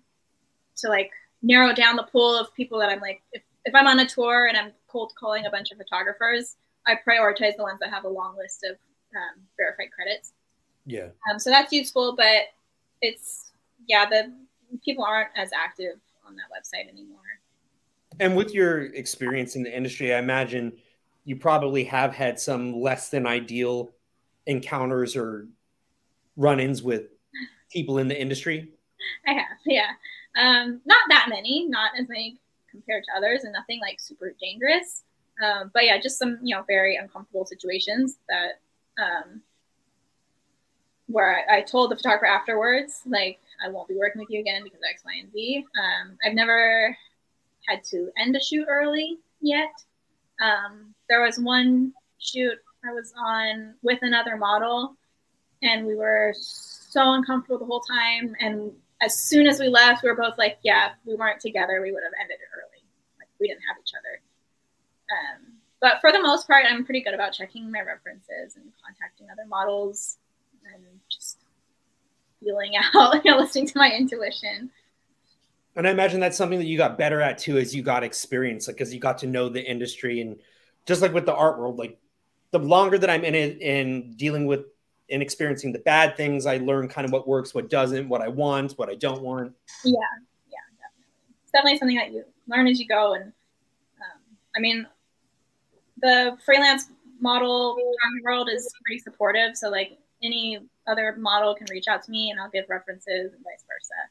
to like narrow down the pool of people that I'm like, if, if I'm on a tour and I'm cold calling a bunch of photographers, I prioritize the ones that have a long list of um, verified credits. Yeah. Um, so that's useful, but it's yeah, the people aren't as active on that website anymore. And with your experience in the industry, I imagine you probably have had some less than ideal encounters or run-ins with people in the industry. I have, yeah, um, not that many, not as many compared to others, and nothing like super dangerous. Um, but yeah, just some you know very uncomfortable situations that um, where I, I told the photographer afterwards, like I won't be working with you again because X, Y, and Z. Um, I've never had to end a shoot early yet. Um, there was one shoot I was on with another model, and we were so uncomfortable the whole time. And as soon as we left, we were both like, "Yeah, we weren't together, we would have ended it early. Like we didn't have each other." Um, but for the most part, I'm pretty good about checking my references and contacting other models and just feeling out, you know, listening to my intuition. And I imagine that's something that you got better at too as you got experience, like because you got to know the industry and just like with the art world, like the longer that I'm in it and dealing with and experiencing the bad things, I learn kind of what works, what doesn't, what I want, what I don't want. Yeah, yeah, definitely. It's definitely something that you learn as you go. And um, I mean, the freelance model world is pretty supportive. So like any other model can reach out to me and I'll give references and vice versa.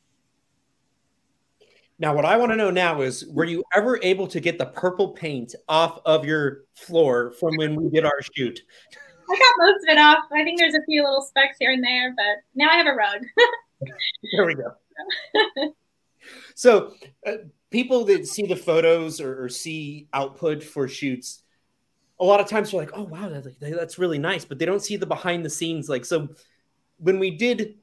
Now, what I want to know now is were you ever able to get the purple paint off of your floor from when we did our shoot? I got most of it off. I think there's a few little specks here and there, but now I have a rug. there we go. so, uh, people that see the photos or, or, see output for shoots, a lot of times they're like, "Oh, wow, that's, like, that's really nice," but they don't see the behind the scenes. Like, so when we did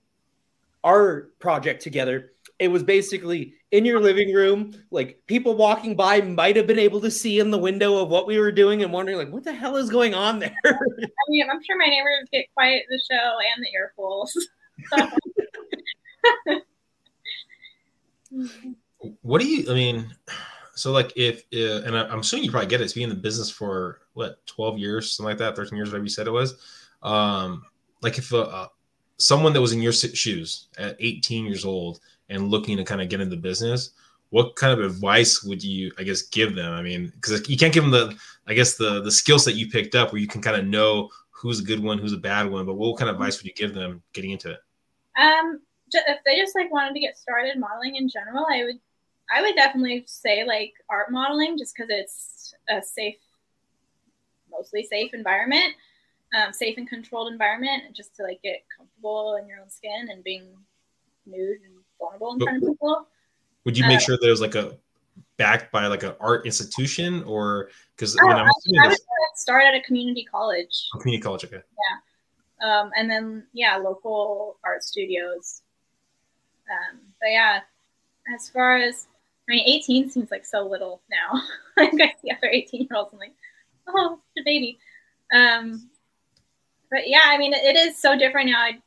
our project together, it was basically in your living room like people walking by might have been able to see in the window of what we were doing and wondering like what the hell is going on there? I mean i'm sure my neighbors get quiet the show and the earfuls what do you i mean so like if uh, and i'm assuming you probably get it it's been in the business for what 12 years something like that 13 years whatever you said it was. Um like if uh, someone that was in your shoes at 18 years old and looking to kind of get into business, what kind of advice would you, I guess, give them? I mean, because you can't give them the, I guess, the the skill set you picked up where you can kind of know who's a good one, who's a bad one. But what kind of advice would you give them getting into it? Um, if they just like wanted to get started modeling in general, I would, I would definitely say like art modeling, just because it's a safe, mostly safe environment, um, safe and controlled environment, just to like get comfortable in your own skin and being nude and vulnerable in front of people. Would you make uh, sure there's like a backed by like an art institution or because oh, I, mean, I, I would start at a community college. A community college, okay. Yeah. Um, and then yeah, local art studios. Um, but yeah, as far as I mean, 18 seems like so little now. like I see other 18 year olds, I'm like, oh, a baby. Um, but yeah, I mean, it is so different now. I,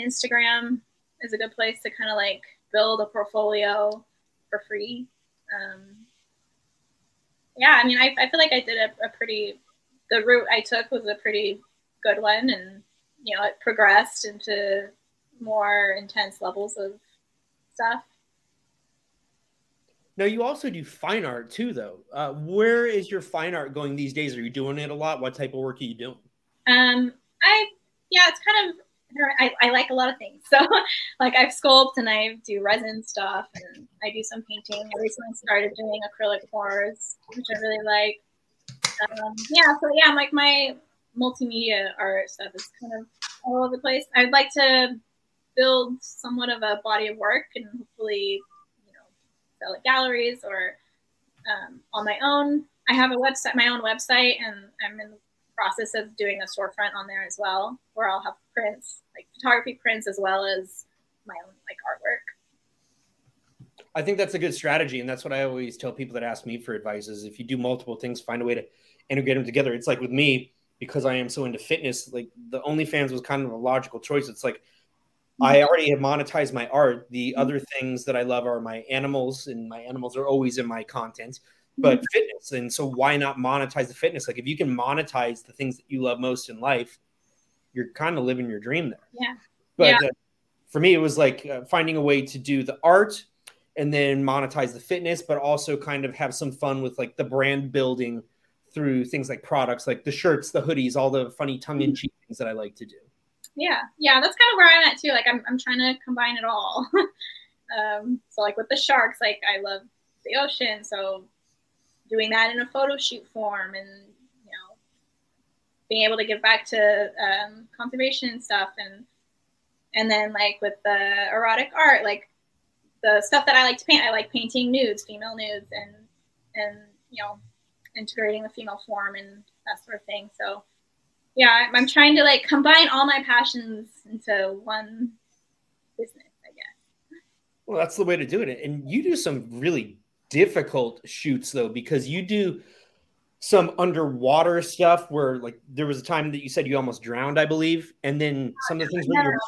Instagram is a good place to kind of like build a portfolio for free. Um, yeah, I mean, I, I feel like I did a, a pretty, the route I took was a pretty good one. And, you know, it progressed into more intense levels of stuff. Now you also do fine art too, though. Uh, where is your fine art going these days? Are you doing it a lot? What type of work are you doing? Um, I yeah, it's kind of I, I like a lot of things. So, like, I've sculpt and I do resin stuff and I do some painting. I recently started doing acrylic pours, which I really like. Um, yeah, so yeah, like my multimedia art stuff is kind of all over the place. I'd like to build somewhat of a body of work and hopefully, you know, sell at galleries or um, on my own. I have a website, my own website, and I'm in the process of doing a storefront on there as well, where I'll have prints, like photography prints, as well as my own like artwork. I think that's a good strategy, and that's what I always tell people that ask me for advice: is if you do multiple things, find a way to integrate them together. It's like with me because I am so into fitness. Like the OnlyFans was kind of a logical choice. It's like I mm-hmm. already have monetized my art. The mm-hmm. other things that I love are my animals, and my animals are always in my content but mm-hmm. fitness. And so why not monetize the fitness? Like if you can monetize the things that you love most in life, you're kind of living your dream there. Yeah. But yeah. Uh, for me, it was like uh, finding a way to do the art and then monetize the fitness, but also kind of have some fun with like the brand building through things like products, like the shirts, the hoodies, all the funny tongue in cheek things that I like to do. Yeah. Yeah. That's kind of where I'm at too. Like I'm, I'm trying to combine it all. um, so like with the sharks, like I love the ocean. So doing that in a photo shoot form and being able to give back to um, conservation stuff and and then like with the erotic art like the stuff that i like to paint i like painting nudes female nudes and and you know integrating the female form and that sort of thing. So yeah i'm trying to like combine all my passions into one business i guess. Well that's the way to do it. And you do some really difficult shoots though because you do some underwater stuff where like there was a time that you said you almost drowned, I believe, and then some of the things where you're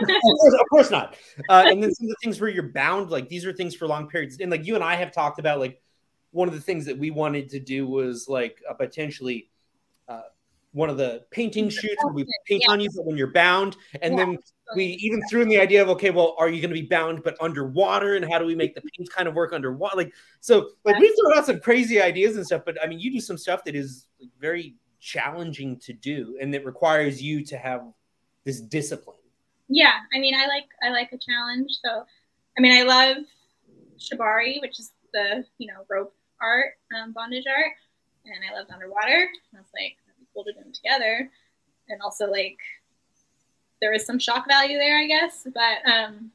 of, course, of course not. Uh, and then some of the things where you're bound, like these are things for long periods. And like you and I have talked about, like one of the things that we wanted to do was like uh, potentially uh, one of the painting shoots where we paint on you, but when you're bound, and yeah. then we even threw in the idea of okay, well, are you going to be bound but underwater, and how do we make the paint kind of work underwater? Like so, like we throw out some crazy ideas and stuff, but I mean, you do some stuff that is very challenging to do, and that requires you to have this discipline. Yeah, I mean, I like I like a challenge. So, I mean, I love shibari, which is the you know rope art, um, bondage art, and I loved underwater. I was like, that'd be cool them together, and also like there was some shock value there, I guess. But um,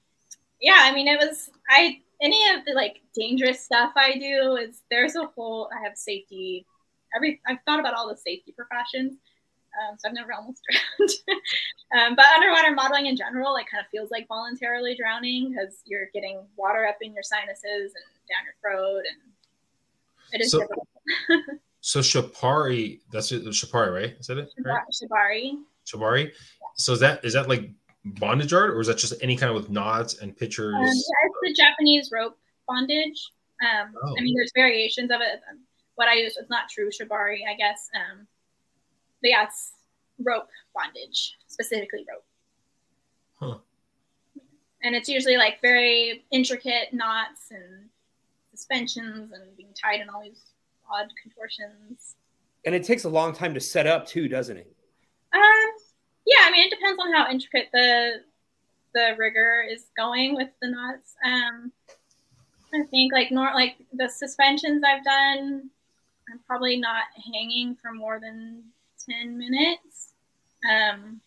yeah, I mean, it was I any of the like dangerous stuff I do is there's a whole I have safety. Every I've thought about all the safety precautions um, so I've never almost drowned. um, but underwater modeling in general, like kind of feels like voluntarily drowning because you're getting water up in your sinuses and down your throat, and it is so, so Shapari, that's it, Shapari, right? Is that it? Right? Shibari. Shibari. Yeah. So is that is that like bondage art, or is that just any kind of with knots and pictures? Um, yeah, it's the Japanese rope bondage. Um, oh. I mean, there's variations of it. What I use it's not true shibari, I guess. Um, but yeah, it's rope bondage, specifically rope. Huh. And it's usually like very intricate knots and suspensions and being tied in all these odd contortions. And it takes a long time to set up too, doesn't it? Um, yeah, I mean it depends on how intricate the the rigger is going with the knots. Um, I think like nor like the suspensions I've done, I'm probably not hanging for more than 10 minutes. Um,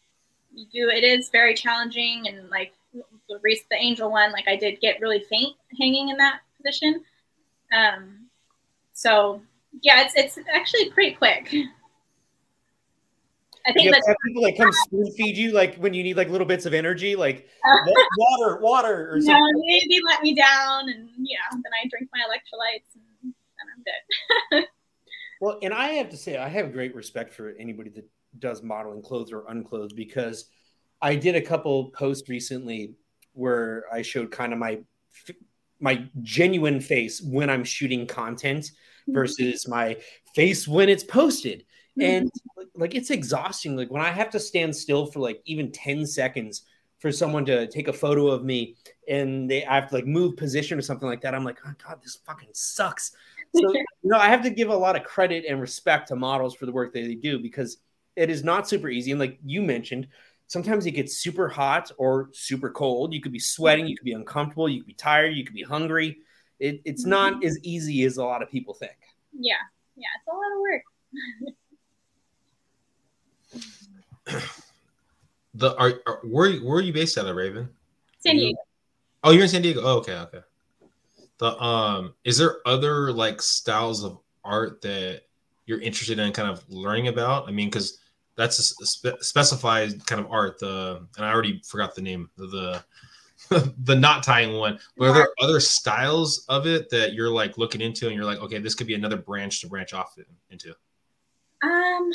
you do, it is very challenging. And like the race, the angel one, like I did get really faint hanging in that position. Um, so yeah, it's, it's actually pretty quick. I think that people like come spoon feed you like when you need like little bits of energy, like water, water, or something. No, they, they let me down, and yeah, then I drink my electrolytes, and then I'm good. Well, and I have to say, I have great respect for anybody that does modeling clothes or unclothed because I did a couple posts recently where I showed kind of my my genuine face when I'm shooting content mm-hmm. versus my face when it's posted. And like it's exhausting. Like when I have to stand still for like even 10 seconds for someone to take a photo of me and they I have to like move position or something like that. I'm like, oh god, this fucking sucks. So, you know, I have to give a lot of credit and respect to models for the work that they do because it is not super easy. And like you mentioned, sometimes it gets super hot or super cold. You could be sweating, you could be uncomfortable, you could be tired, you could be hungry. It, it's not mm-hmm. as easy as a lot of people think. Yeah, yeah, it's a lot of work. the are, are where where are you based out of, Raven? San Diego. Oh, you're in San Diego. Oh, okay, okay. The um, is there other like styles of art that you're interested in kind of learning about? I mean, because that's a spe- specified kind of art. The and I already forgot the name of the the knot tying one. But are there other styles of it that you're like looking into and you're like, okay, this could be another branch to branch off into? Um,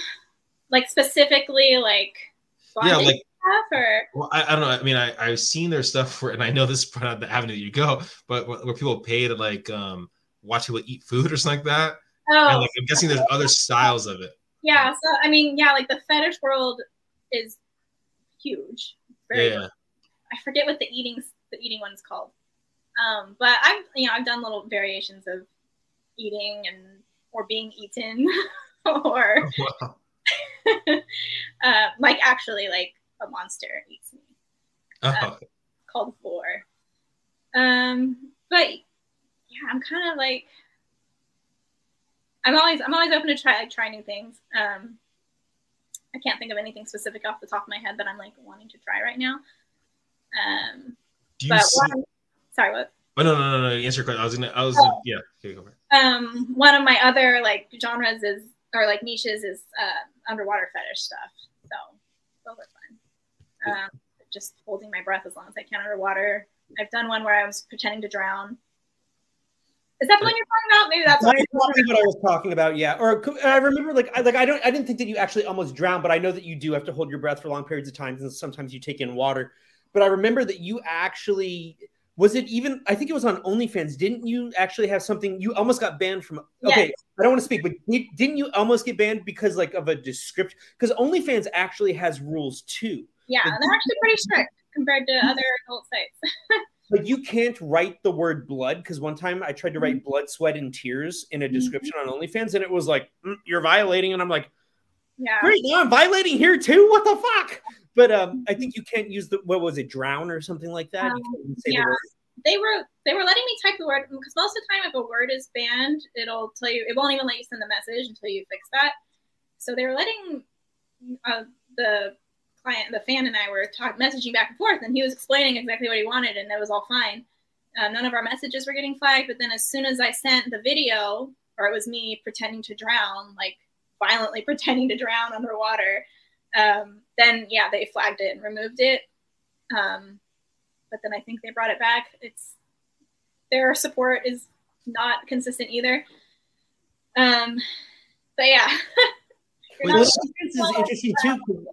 like specifically, like yeah, like stuff or well, I, I, don't know. I mean, I, I've seen their stuff for, and I know this is not the avenue you go, but where people pay to like um watch people eat food or something like that. Oh, and, like, I'm guessing there's other styles of it. Yeah. So I mean, yeah, like the fetish world is huge. Very yeah. I forget what the eating the eating one's called. Um, but I've you know I've done little variations of eating and or being eaten or oh, wow. uh, like actually like a monster eats me. Uh-huh. Um, called Vore. Um, but yeah, I'm kind of like I'm always I'm always open to try like try new things. Um, I can't think of anything specific off the top of my head that I'm like wanting to try right now. Um, but see- one, sorry, what? Oh no no no no! Answer your question. I was gonna. I was oh. yeah. Okay, go Um, one of my other like genres is or like niches is uh, underwater fetish stuff. So those are um, just holding my breath as long as I can underwater. I've done one where I was pretending to drown. Is that the one you're talking about? Maybe that's, what, what I was talking about. Yeah. Or I remember, like, I, like I don't, I didn't think that you actually almost drowned, but I know that you do have to hold your breath for long periods of time, and sometimes you take in water. but I remember that you actually was it even I think it was on OnlyFans. Didn't you actually have something you almost got banned from okay, Yes. I don't want to speak, but didn't you almost get banned because like of a description because OnlyFans actually has rules too. Yeah, But- they're actually pretty strict compared to other adult sites. Like you can't write the word blood because one time I tried to write blood, sweat, and tears in a description on OnlyFans, and it was like "Mm, you're violating, and I'm like, Yeah. great, now I'm violating here too. What the fuck? But um, I think you can't use the what was it, drown or something like that. Um, the yeah. word. they were they were letting me type the word because most of the time if a word is banned it'll tell you it won't even let you send the message until you fix that so they were letting uh, the client the fan and i were talk, messaging back and forth and he was explaining exactly what he wanted and it was all fine uh, none of our messages were getting flagged but then as soon as i sent the video or it was me pretending to drown like violently pretending to drown underwater um, then yeah they flagged it and removed it um, but then I think they brought it back. It's their support is not consistent either. Um, but yeah, Well, OnlyFans is interesting too.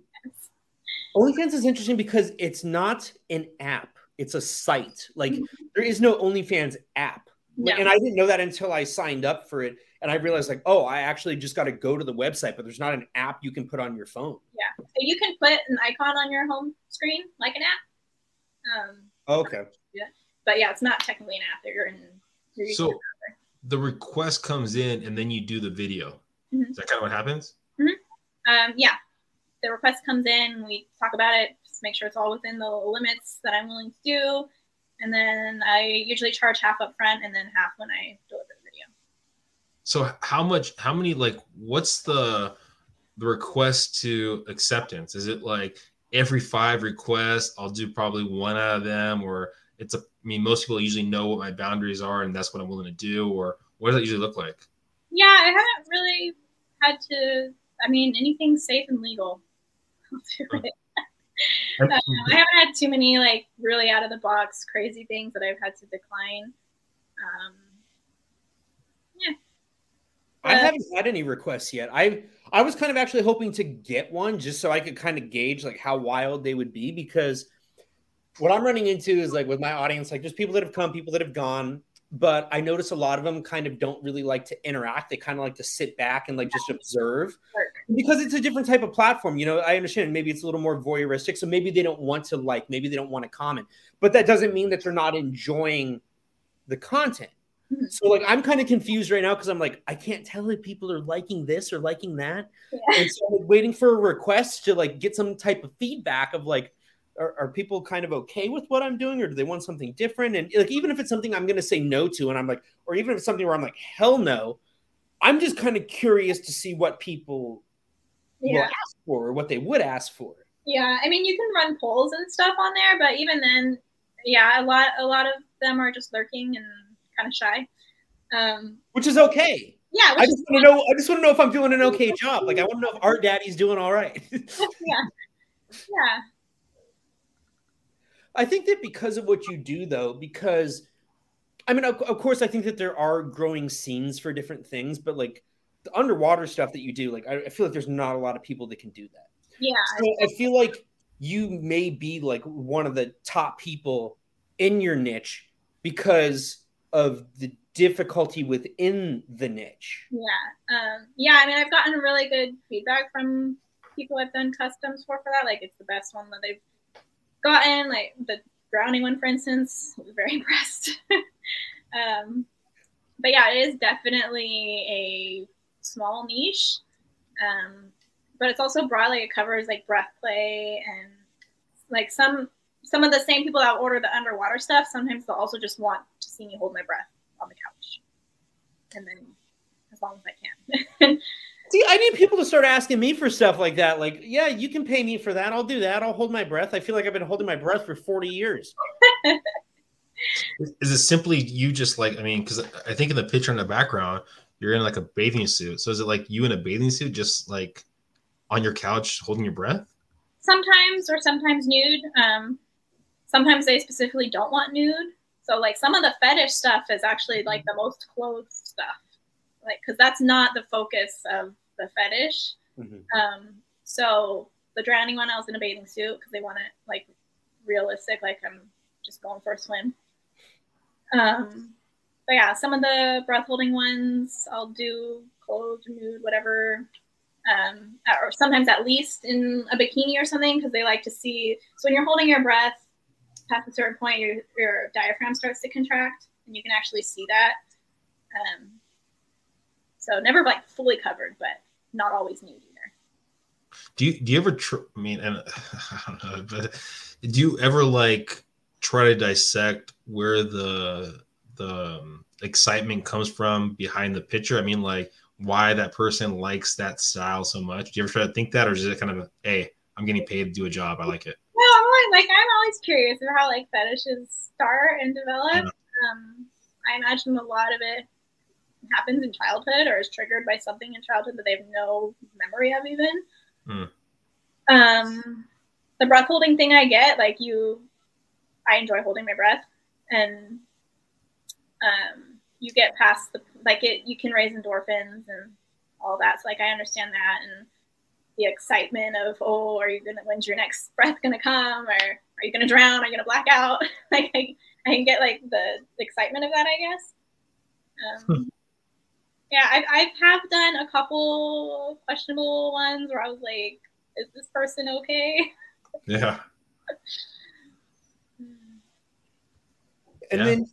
OnlyFans is interesting because it's not an app; it's a site. Like there is no OnlyFans app. No. and I didn't know that until I signed up for it, and I realized like, oh, I actually just got to go to the website, but there's not an app you can put on your phone. Yeah, so you can put an icon on your home screen like an app. Um, Okay. but yeah, it's not technically an app. You're in. You're So the request comes in and then you do the video. Mhm. Is that kind of what happens? um, yeah, the request comes in. We talk about it. Just make sure it's all within the limits that I'm willing to do, and then I usually charge half up front and then half when I deliver the video. So how much? How many? Like, what's the the request to acceptance? Is it like every five requests, I'll do probably one out of them, or it's a? I mean, most people usually know what my boundaries are, and that's what I'm willing to do. Or what does that usually look like? Yeah, I haven't really had to. I mean, anything safe and legal. I'll do it. And- Uh, I haven't had too many like really out of the box crazy things that I've had to decline. Um, I Uh, haven't had any requests yet. I I was kind of actually hoping to get one just so I could kind of gauge like how wild they would be because what I'm running into is like with my audience, like there's people that have come, people that have gone, but I notice a lot of them kind of don't really like to interact. They kind of like to sit back and like just observe because it's a different type of platform. You know, I understand maybe it's a little more voyeuristic, so maybe they don't want to like, maybe they don't want to comment, but that doesn't mean that they're not enjoying the content. So like I'm kind of confused right now because I'm like I can't tell if people are liking this or liking that, Yeah. and so I'm waiting for a request to like get some type of feedback of like are, are people kind of okay with what I'm doing or do they want something different? And like even if it's something I'm going to say no to, and I'm like, or even if it's something where I'm like hell no, I'm just kind of curious to see what people will yeah, ask for or what they would ask for. yeah. I mean, you can run polls and stuff on there, but even then, yeah, a lot a lot of them are just lurking and kind of shy. Um, Which is okay. yeah, I just want to know. I just want to know if I'm doing an okay job. Like I want to know if Art Daddy's doing all right. yeah, yeah. I think that because of what you do, though, because I mean, of, of course, I think that there are growing scenes for different things, but like the underwater stuff that you do, like I, I feel like there's not a lot of people that can do that. Yeah, So I feel like you may be like one of the top people in your niche because of the difficulty within the niche. Yeah. Um, yeah, I mean, I've gotten really good feedback from people I've done customs for for that. Like, it's the best one that they've gotten. Like, the drowning one, for instance, I was very impressed. um, but yeah, it is definitely a small niche. Um, but it's also broadly, it covers like breath play and like some some of the same people that order the underwater stuff sometimes they'll also just want see me hold my breath on the couch and then as long as i can See, I need people to start asking me for stuff like that. Like, yeah, you can pay me for that. I'll do that. I'll hold my breath. I feel like I've been holding my breath for 40 years. Is it simply you just like? I mean, because I think in the picture in the background, you're in like a bathing suit. So is it like you in a bathing suit, just like on your couch holding your breath? sometimes or sometimes nude um, sometimes they specifically don't want nude so like some of the fetish stuff is actually like the most clothed stuff like because that's not the focus of the fetish Mhm. Um, so the drowning one, I was in a bathing suit because they want it like realistic, like I'm just going for a swim. Um, but yeah, some of the breath holding ones I'll do clothed, nude, whatever. Um, or sometimes at least in a bikini or something because they like to see. So when you're holding your breath past a certain point, your, your diaphragm starts to contract, and you can actually see that. Um, so never like fully covered, but not always nude either. Do you do you ever? Tr- I mean, and I don't know, but do you ever like try to dissect where the the um, excitement comes from behind the picture? I mean, like why that person likes that style so much. Do you ever try to think that, or is it kind of a, hey, I'm getting paid to do a job, I like it? No, I'm always, like I'm always curious of how like fetishes start and develop. Um, I imagine a lot of it happens in childhood or is triggered by something in childhood that they have no memory of even. Mm. Um, the breath holding thing I get, like you, I enjoy holding my breath, and um, you get past the like it. You can raise endorphins and all that. So like I understand that and the excitement of oh, are you gonna when's your next breath gonna come or are you gonna drown? Are you gonna black out? like I, I can get like the, the excitement of that, I guess. Um, hmm. yeah, I, I have done a couple questionable ones where I was like, is this person okay? Yeah. and yeah. then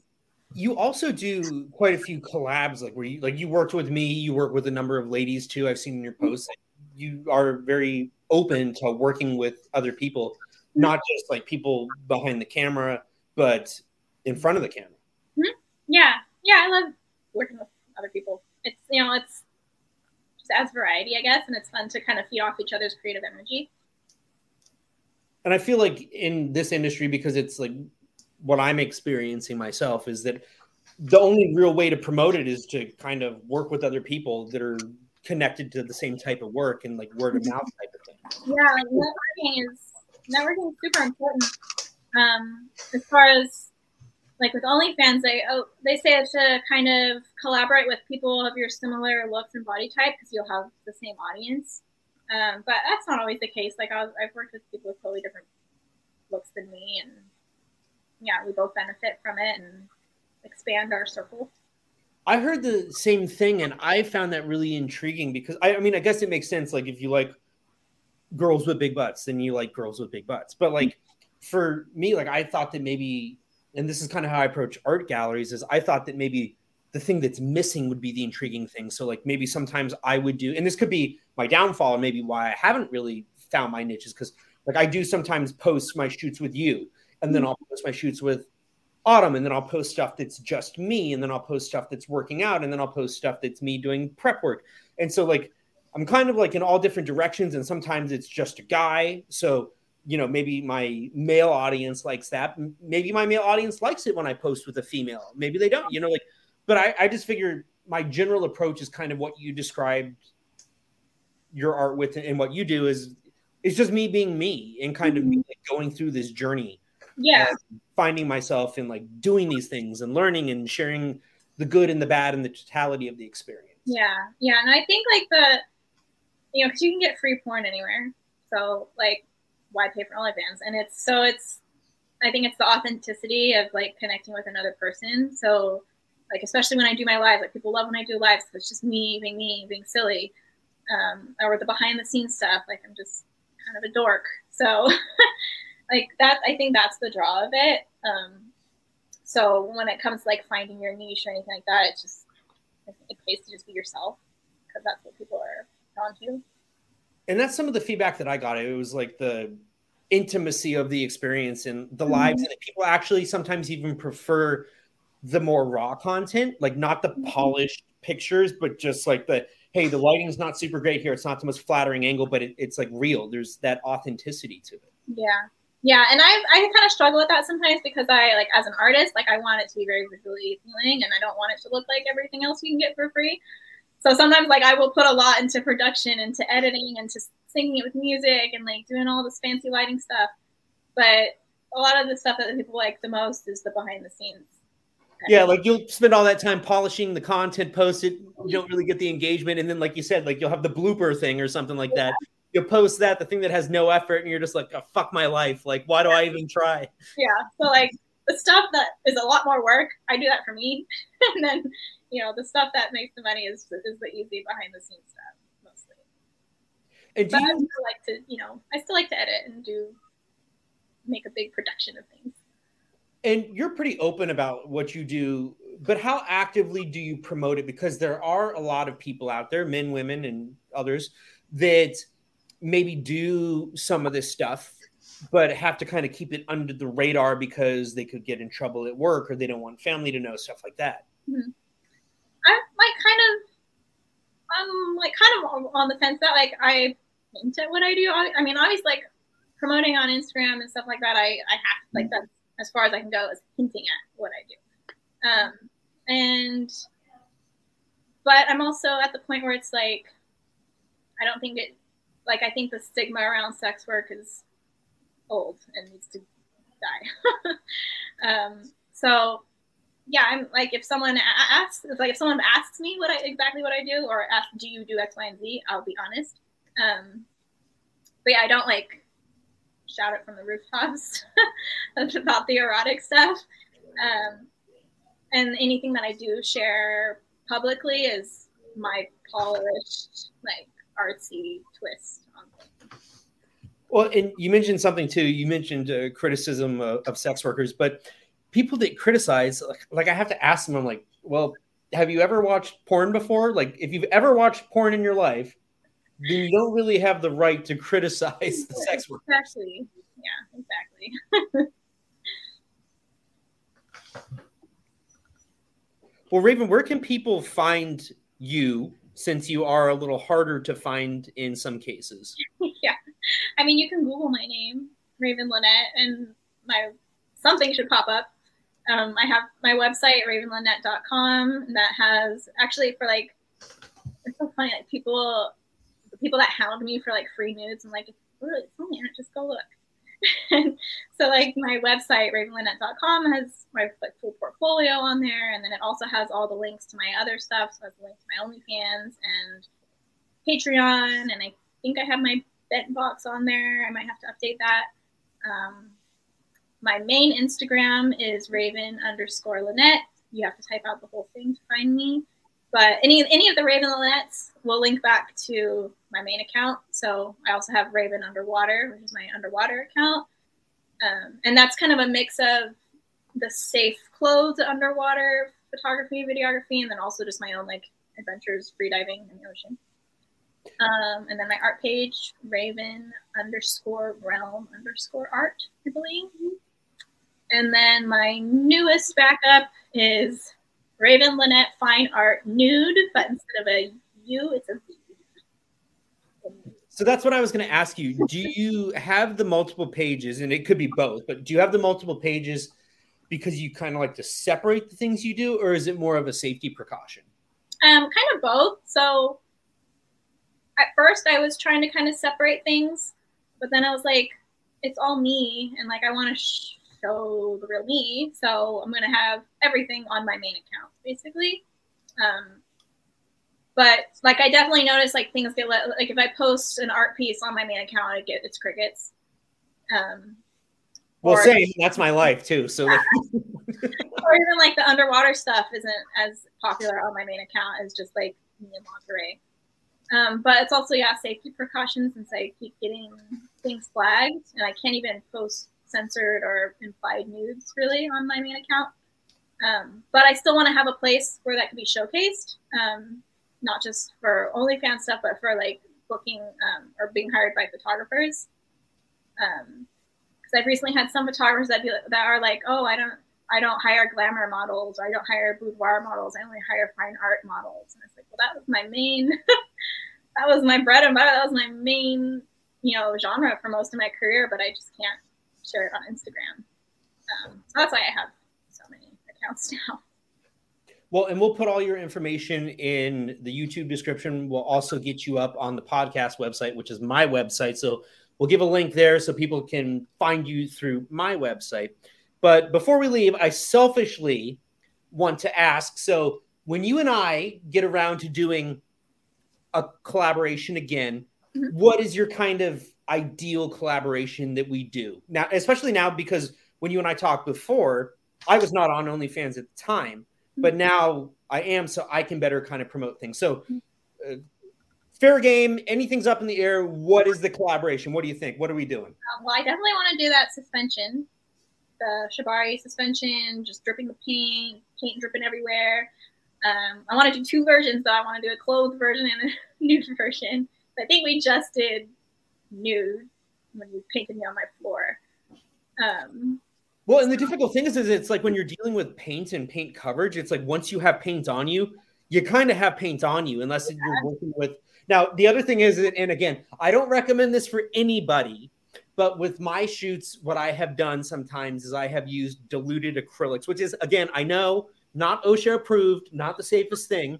you also do quite a few collabs, like where you like you worked with me, you work with a number of ladies too. I've seen in your posts. You are very open to working with other people, not just like people behind the camera, but in front of the camera. Mm-hmm. Yeah, yeah, I love working with other people. It's you know, it's just adds variety, I guess, and it's fun to kind of feed off each other's creative energy. And I feel like in this industry, because it's like what I'm experiencing myself is that the only real way to promote it is to kind of work with other people that are connected to the same type of work and like word of mouth type of thing. Yeah, networking is networking is super important. Um, as far as like with OnlyFans, they oh they say it's to kind of collaborate with people of your similar looks and body type because you'll have the same audience. Um, but that's not always the case. Like I have worked with people with totally different looks than me, and yeah, we both benefit from it and expand our circle. I heard the same thing, and I found that really intriguing because I, I mean, I guess it makes sense. Like, if you like girls with big butts, then you like girls with big butts. But like for me, like I thought that maybe, and this is kind of how I approach art galleries, is I thought that maybe the thing that's missing would be the intriguing thing. So like maybe sometimes I would do, and this could be my downfall, and maybe why I haven't really found my niches because like I do sometimes post my shoots with you, and then hmm. I'll post my shoots with Autumn, and then I'll post stuff that's just me, and then I'll post stuff that's working out, and then I'll post stuff that's me doing prep work. And so, like, I'm kind of like in all different directions, and sometimes it's just a guy. So, you know, maybe my male audience likes that. Maybe my male audience likes it when I post with a female. Maybe they don't, you know, like, but I, I just figured my general approach is kind of what you described your art with and what you do is it's just me being me and kind of mm-hmm. like going through this journey yeah finding myself in like doing these things and learning and sharing the good and the bad and the totality of the experience yeah yeah and i think like the you know because you can get free porn anywhere so like why pay for OnlyFans? And it's so it's I think it's the authenticity of like connecting with another person. So like especially when I do my lives, like people love when I do lives. So it's just me being me, being silly, um, or the behind the scenes stuff. Like I'm just kind of a dork. So like that i think that's the draw of it. Um so when it comes to like finding your niche or anything like that it's just it pays to just be yourself because that's what people are drawn to. And that's some of the feedback that i got. It was like the intimacy of the experience and the mm-hmm. lives and people actually sometimes even prefer the more raw content like not the mm-hmm. polished pictures but just like the hey the lighting's not super great here. It's not the most flattering angle but it, it's like real. There's that authenticity to it. Yeah yeah, and I I kind of struggle with that sometimes because I like as an artist, like I want it to be very visually appealing, and I don't want it to look like everything else you can get for free. So sometimes like I will put a lot into production, into editing, into singing it with music, and like doing all this fancy lighting stuff. But a lot of the stuff that people like the most is the behind the scenes. Yeah, like you'll spend all that time polishing the content, post it. You don't really get the engagement, and then like you said, like you'll have the blooper thing or something like yeah. that you post that the thing that has no effort, and you're just like, oh, fuck my life. Like, why do I even try? Yeah. So like the stuff that is a lot more work, I do that for me, and then you know the stuff that makes the money is is the easy behind the scenes stuff mostly. And do But I you still like to, you know, I still like to edit and do make a big production of things. and you're pretty open about what you do but how actively do you promote it because there are a lot of people out there men women and others that maybe do some of this stuff but have to kind of keep it under the radar because they could get in trouble at work or they don't want family to know stuff like that I'm like kind of, I'm like kind of on- the fence that like I hint at what I do. I, I mean, obviously, like promoting on Instagram and stuff like that. I I have like that's as far as I can go is hinting at what I do. Um, and but I'm also at the point where it's like I don't think it like I think the stigma around sex work is old and needs to die. um, so yeah, I'm like if someone asks, like if someone asks me what I exactly what I do, or asks, do you do X, Y, and Z, I'll be honest. Um, but yeah, I don't like shout it from the rooftops about the erotic stuff. Um, and anything that I do share publicly is my polished, like artsy twist on things. well and you mentioned something too you mentioned uh, criticism of, of sex workers but people that criticize like, like i have to ask them i'm like well have you ever watched porn before like if you've ever watched porn in your life then you don't really have the right to criticize the sex worker Exactly. Yeah, exactly. Well, Raven, where can people find you since you are a little harder to find in some cases? yeah. I mean, you can Google my name, Raven Lynette, and my something should pop up. Um, I have my website, ravenlynette.com, and that has actually for like, it's so funny, like people, people that hound me for like free nudes, and like, it's really, internet, just go look. so like my website, ravenlynette.com has my like full portfolio on there, and then it also has all the links to my other stuff. So it has a link to my OnlyFans and Patreon, and I think I have my BentBox on there. I might have to update that. Um, my main Instagram is Raven underscore Lynette. You have to type out the whole thing to find me. But any any of the Raven Lynettes will link back to my main account. So I also have Raven Underwater, which is my underwater account. Um, and that's kind of a mix of the safe clothes underwater photography, videography, and then also just my own like adventures, freediving in the ocean. Um, and then my art page, Raven underscore realm underscore art, I believe. And then my newest backup is Raven Lynette Fine Art Nude, but instead of a U, it's a. So that's what I was going to ask you. Do you have the multiple pages, and it could be both, but do you have the multiple pages because you kind of like to separate the things you do, or is it more of a safety precaution? Um, kind of both. So at first I was trying to kind of separate things, but then I was like, it's all me, and like I want to show the real me, so I'm gonna have everything on my main account, basically. Um, but like I definitely notice like things get let, like if I post an art piece on my main account, I get it's crickets. Um, Well, or- same. That's my life too. So like, or even like the underwater stuff isn't as popular on my main account as just like me and Monterey. Um, but it's also yeah safety precautions since I keep getting things flagged and I can't even post censored or implied nudes really on my main account. Um, but I still want to have a place where that can be showcased, um, not just for OnlyFans stuff, but for like booking um, or being hired by photographers. Um, because I've recently had some photographers that be that are like, oh, I don't I don't hire glamour models or I don't hire boudoir models. I only hire fine art models. And it's like, well, that was my main, that was my bread and butter. That was my main, you know, genre for most of my career, but I just can't share it on Instagram. Um, so that's why I have so many accounts now. Well, and we'll put all your information in the YouTube description. We'll also get you up on the podcast website, which is my website. So we'll give a link there so people can find you through my website. But before we leave, I selfishly want to ask so when you and I get around to doing a collaboration again, mm-hmm. what is your kind of ideal collaboration that we do now, especially now because when you and I talked before, I was not on OnlyFans at the time, but mm-hmm. now I am, so I can better kind of promote things. So, uh, fair game. Anything's up in the air. What is the collaboration? What do you think? What are we doing? Uh, well, I definitely want to do that suspension, the Shibari suspension, just dripping the paint, paint dripping everywhere. Um, I want to do two versions though. I want to do a clothed version and a nude version. I think we just did nude when you painted me on my floor. Um, well, and the difficult thing is, is it's like when you're dealing with paint and paint coverage, it's like once you have paint on you, you kind of have paint on you, unless yeah. you're working with. Now, the other thing is, and again, I don't recommend this for anybody, but with my shoots, what I have done sometimes is I have used diluted acrylics, which is, again, I know not OSHA approved, not the safest thing,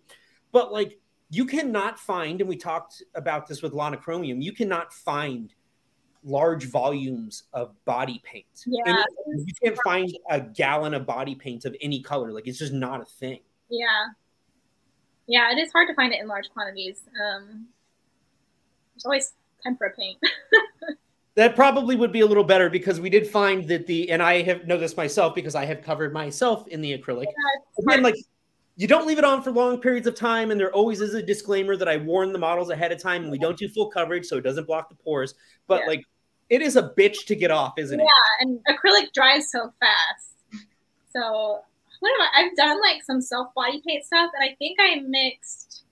but like you cannot find, and we talked about this with Lana Chromium, you cannot find large volumes of body paint. Yeah. And you can't find a gallon of body paint of any color. Like it's just not a thing. Yeah. Yeah, it is hard to find it in large quantities. Um, there's always tempera paint. that probably would be a little better because we did find that the and I have know this myself because I have covered myself in the acrylic. Yeah, like you don't leave it on for long periods of time, and there always is a disclaimer that I warn the models ahead of time, and we don't do full coverage so it doesn't block the pores. But yeah. like it is a bitch to get off, isn't yeah, it? Yeah, and acrylic dries so fast. So what am I? I've done like some self body paint stuff, and I think I mixed.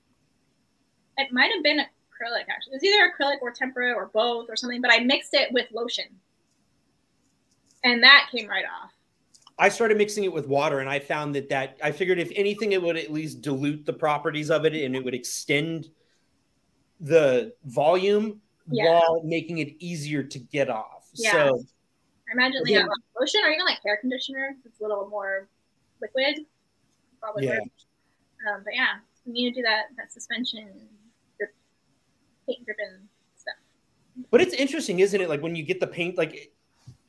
It might have been acrylic actually. It was either acrylic or tempera or both or something, but I mixed it with lotion. And that came right off. I started mixing it with water and I found that that I figured if anything it would at least dilute the properties of it and it would extend the volume yeah. while making it easier to get off. Yeah. So I imagine like yeah. lotion or even like hair conditioner. It's a little more liquid. Probably yeah. Um, but yeah, you need to do that that suspension paint driven stuff. But it's interesting, isn't it? Like when you get the paint, like,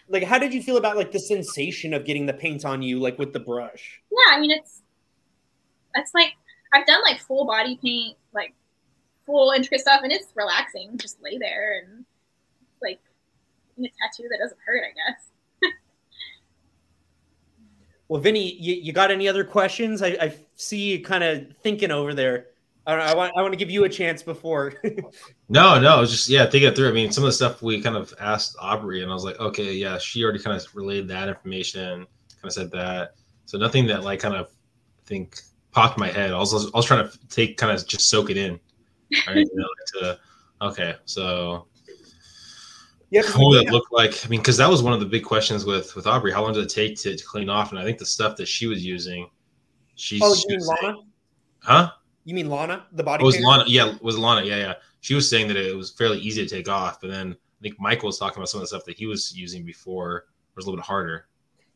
like how did you feel about like the sensation of getting the paint on you, like with the brush? Yeah, I mean it's, it's like I've done like full body paint, like full intricate stuff, and it's relaxing. Just lay there and like in a tattoo that doesn't hurt, I guess. well, Vinnie, you, you got any other questions? I, I see you kind of thinking over there. I, I want I want to give you a chance before. no, no, just yeah, think it through. I mean, some of the stuff we kind of asked Aubrey, and I was like, okay, yeah, she already kind of relayed that information, kind of said that. So nothing that like kind of I think popped my head. I was I was trying to take kind of just soak it in. Right? you know, to, okay, so yeah, what would it look like? I mean, because that was one of the big questions with with Aubrey. How long did it take to, to clean off? And I think the stuff that she was using, she's oh, Lana? Huh? You mean Lana, the body? It was Lana? Yeah, was Lana? Yeah, yeah. She was saying that it was fairly easy to take off, but then I think Michael was talking about some of the stuff that he was using before was a little bit harder.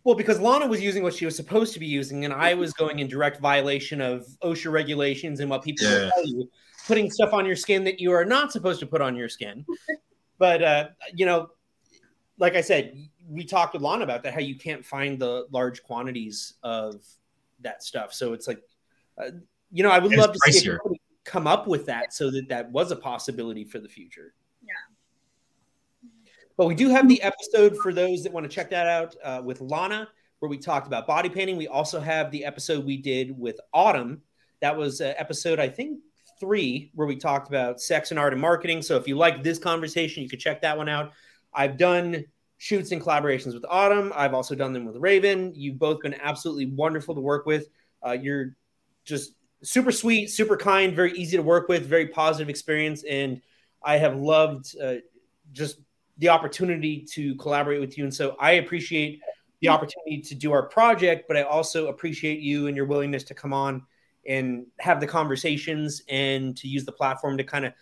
Well, because Lana was using what she was supposed to be using, and I was going in direct violation of OSHA regulations and what people yeah. tell you, putting stuff on your skin that you are not supposed to put on your skin. but uh, you know, like I said, we talked with Lana about that how you can't find the large quantities of that stuff. So it's like uh, you know, I would love to pricier. see if come up with that so that that was a possibility for the future. Yeah. But we do have the episode for those that want to check that out uh, with Lana, where we talked about body painting. We also have the episode we did with Autumn. That was uh, episode, I think, three, where we talked about sex and art and marketing. So if you like this conversation, you can check that one out. I've done shoots and collaborations with Autumn. I've also done them with Raven. You've both been absolutely wonderful to work with. Uh, you're just super sweet, super kind, very easy to work with, very positive experience, and I have loved uh, just the opportunity to collaborate with you. And so I appreciate the opportunity to do our project, but I also appreciate you and your willingness to come on and have the conversations and to use the platform to kind of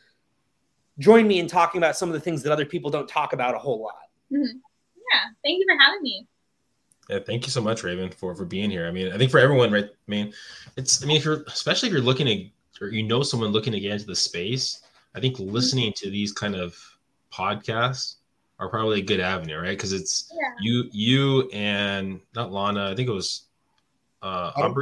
join me in talking about some of the things that other people don't talk about a whole lot. Mm-hmm. Yeah, thank you for having me. Yeah, thank you so much, Raven, for for being here. I mean, I think for everyone, right? I mean, it's I mean, if you're especially if you're looking at or you know someone looking to get into the space, I think mm-hmm. listening to these kind of podcasts are probably a good avenue, right? Because it's yeah. you, you and not Lana. I think it was uh, Autumn,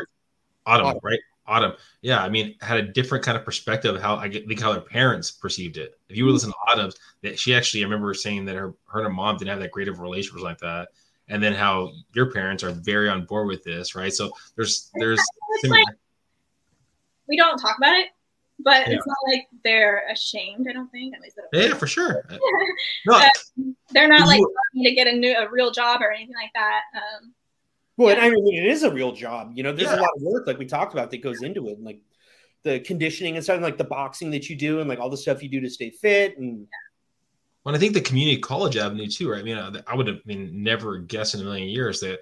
Autumn, Autumn. right? Autumn, yeah, I mean, had a different kind of perspective of how I think how her parents perceived it. If you were listening to Autumn's, that she actually, I remember saying that her, her and her mom didn't have that great of a relationship like that, and then how your parents are very on board with this, right? So there's there's like, we don't talk about it, but yeah. it's not like they're ashamed. I don't think. At least yeah, for sure. no, they're not like to get a new a real job or anything like that. Um, well, yeah. I mean, it is a real job. You know, there's yeah. a lot of work, like we talked about, that goes into it, and like the conditioning and stuff, like the boxing that you do, and like all the stuff you do to stay fit. And well, I think the community college avenue too, right? I mean, I would have been never guessed in a million years that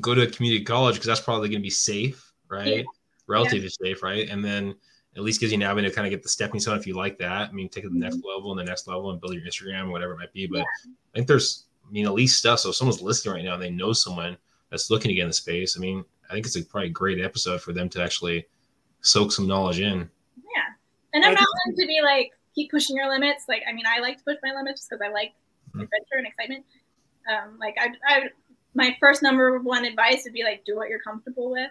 go to a community college because that's probably going to be safe, right? Yeah. Relatively safe, right? And then at least gives you an avenue to kind of get the stepping stone if you like that. I mean, take it to the next mm-hmm. level and the next level and build your Instagram or whatever it might be. But I think there's, I mean, at least stuff. So if someone's listening right now and they know someone that's looking to get in the space, I mean, I think it's a probably great episode for them to actually soak some knowledge in. Yeah. And I'm not one to be like, keep pushing your limits. Like, I mean, I like to push my limits because I like mm-hmm. adventure and excitement. Um, like, I, I, my first number one advice would be like, do what you're comfortable with.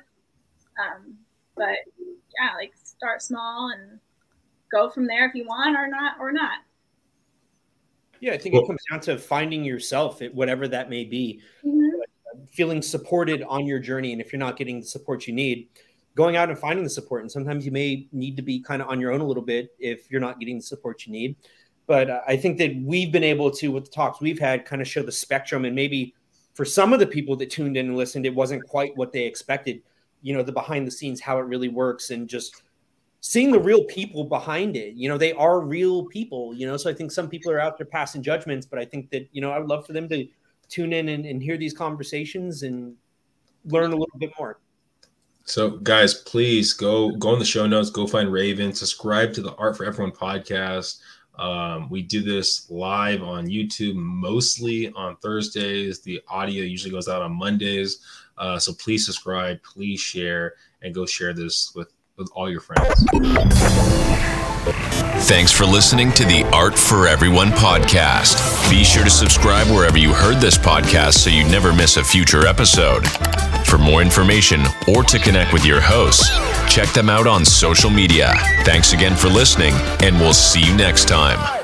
Um, but yeah, like start small and go from there if you want or not or not. Yeah, I think well, it comes down to finding yourself, whatever that may be. Mm-hmm feeling supported on your journey. And if you're not getting the support you need, going out and finding the support. And sometimes you may need to be kind of on your own a little bit if you're not getting the support you need. But uh, I think that we've been able to, with the talks we've had, kind of show the spectrum. And maybe for some of the people that tuned in and listened, it wasn't quite what they expected. You know, the behind the scenes, how it really works, and just seeing the real people behind it. You know, they are real people. You know, so I think some people are out there passing judgments, but I think that you know I would love for them to tune in and, and hear these conversations and learn a little bit more. So, guys, please go go in the show notes, go find Raven, subscribe to the Art for Everyone podcast. Um, we do this live on YouTube, mostly on Thursdays. The audio usually goes out on Mondays. Uh, so please subscribe, please share, and go share this with with all your friends. Thanks for listening to the Art for Everyone podcast. Be sure to subscribe wherever you heard this podcast so you never miss a future episode. For more information or to connect with your hosts, check them out on social media. Thanks again for listening, and we'll see you next time.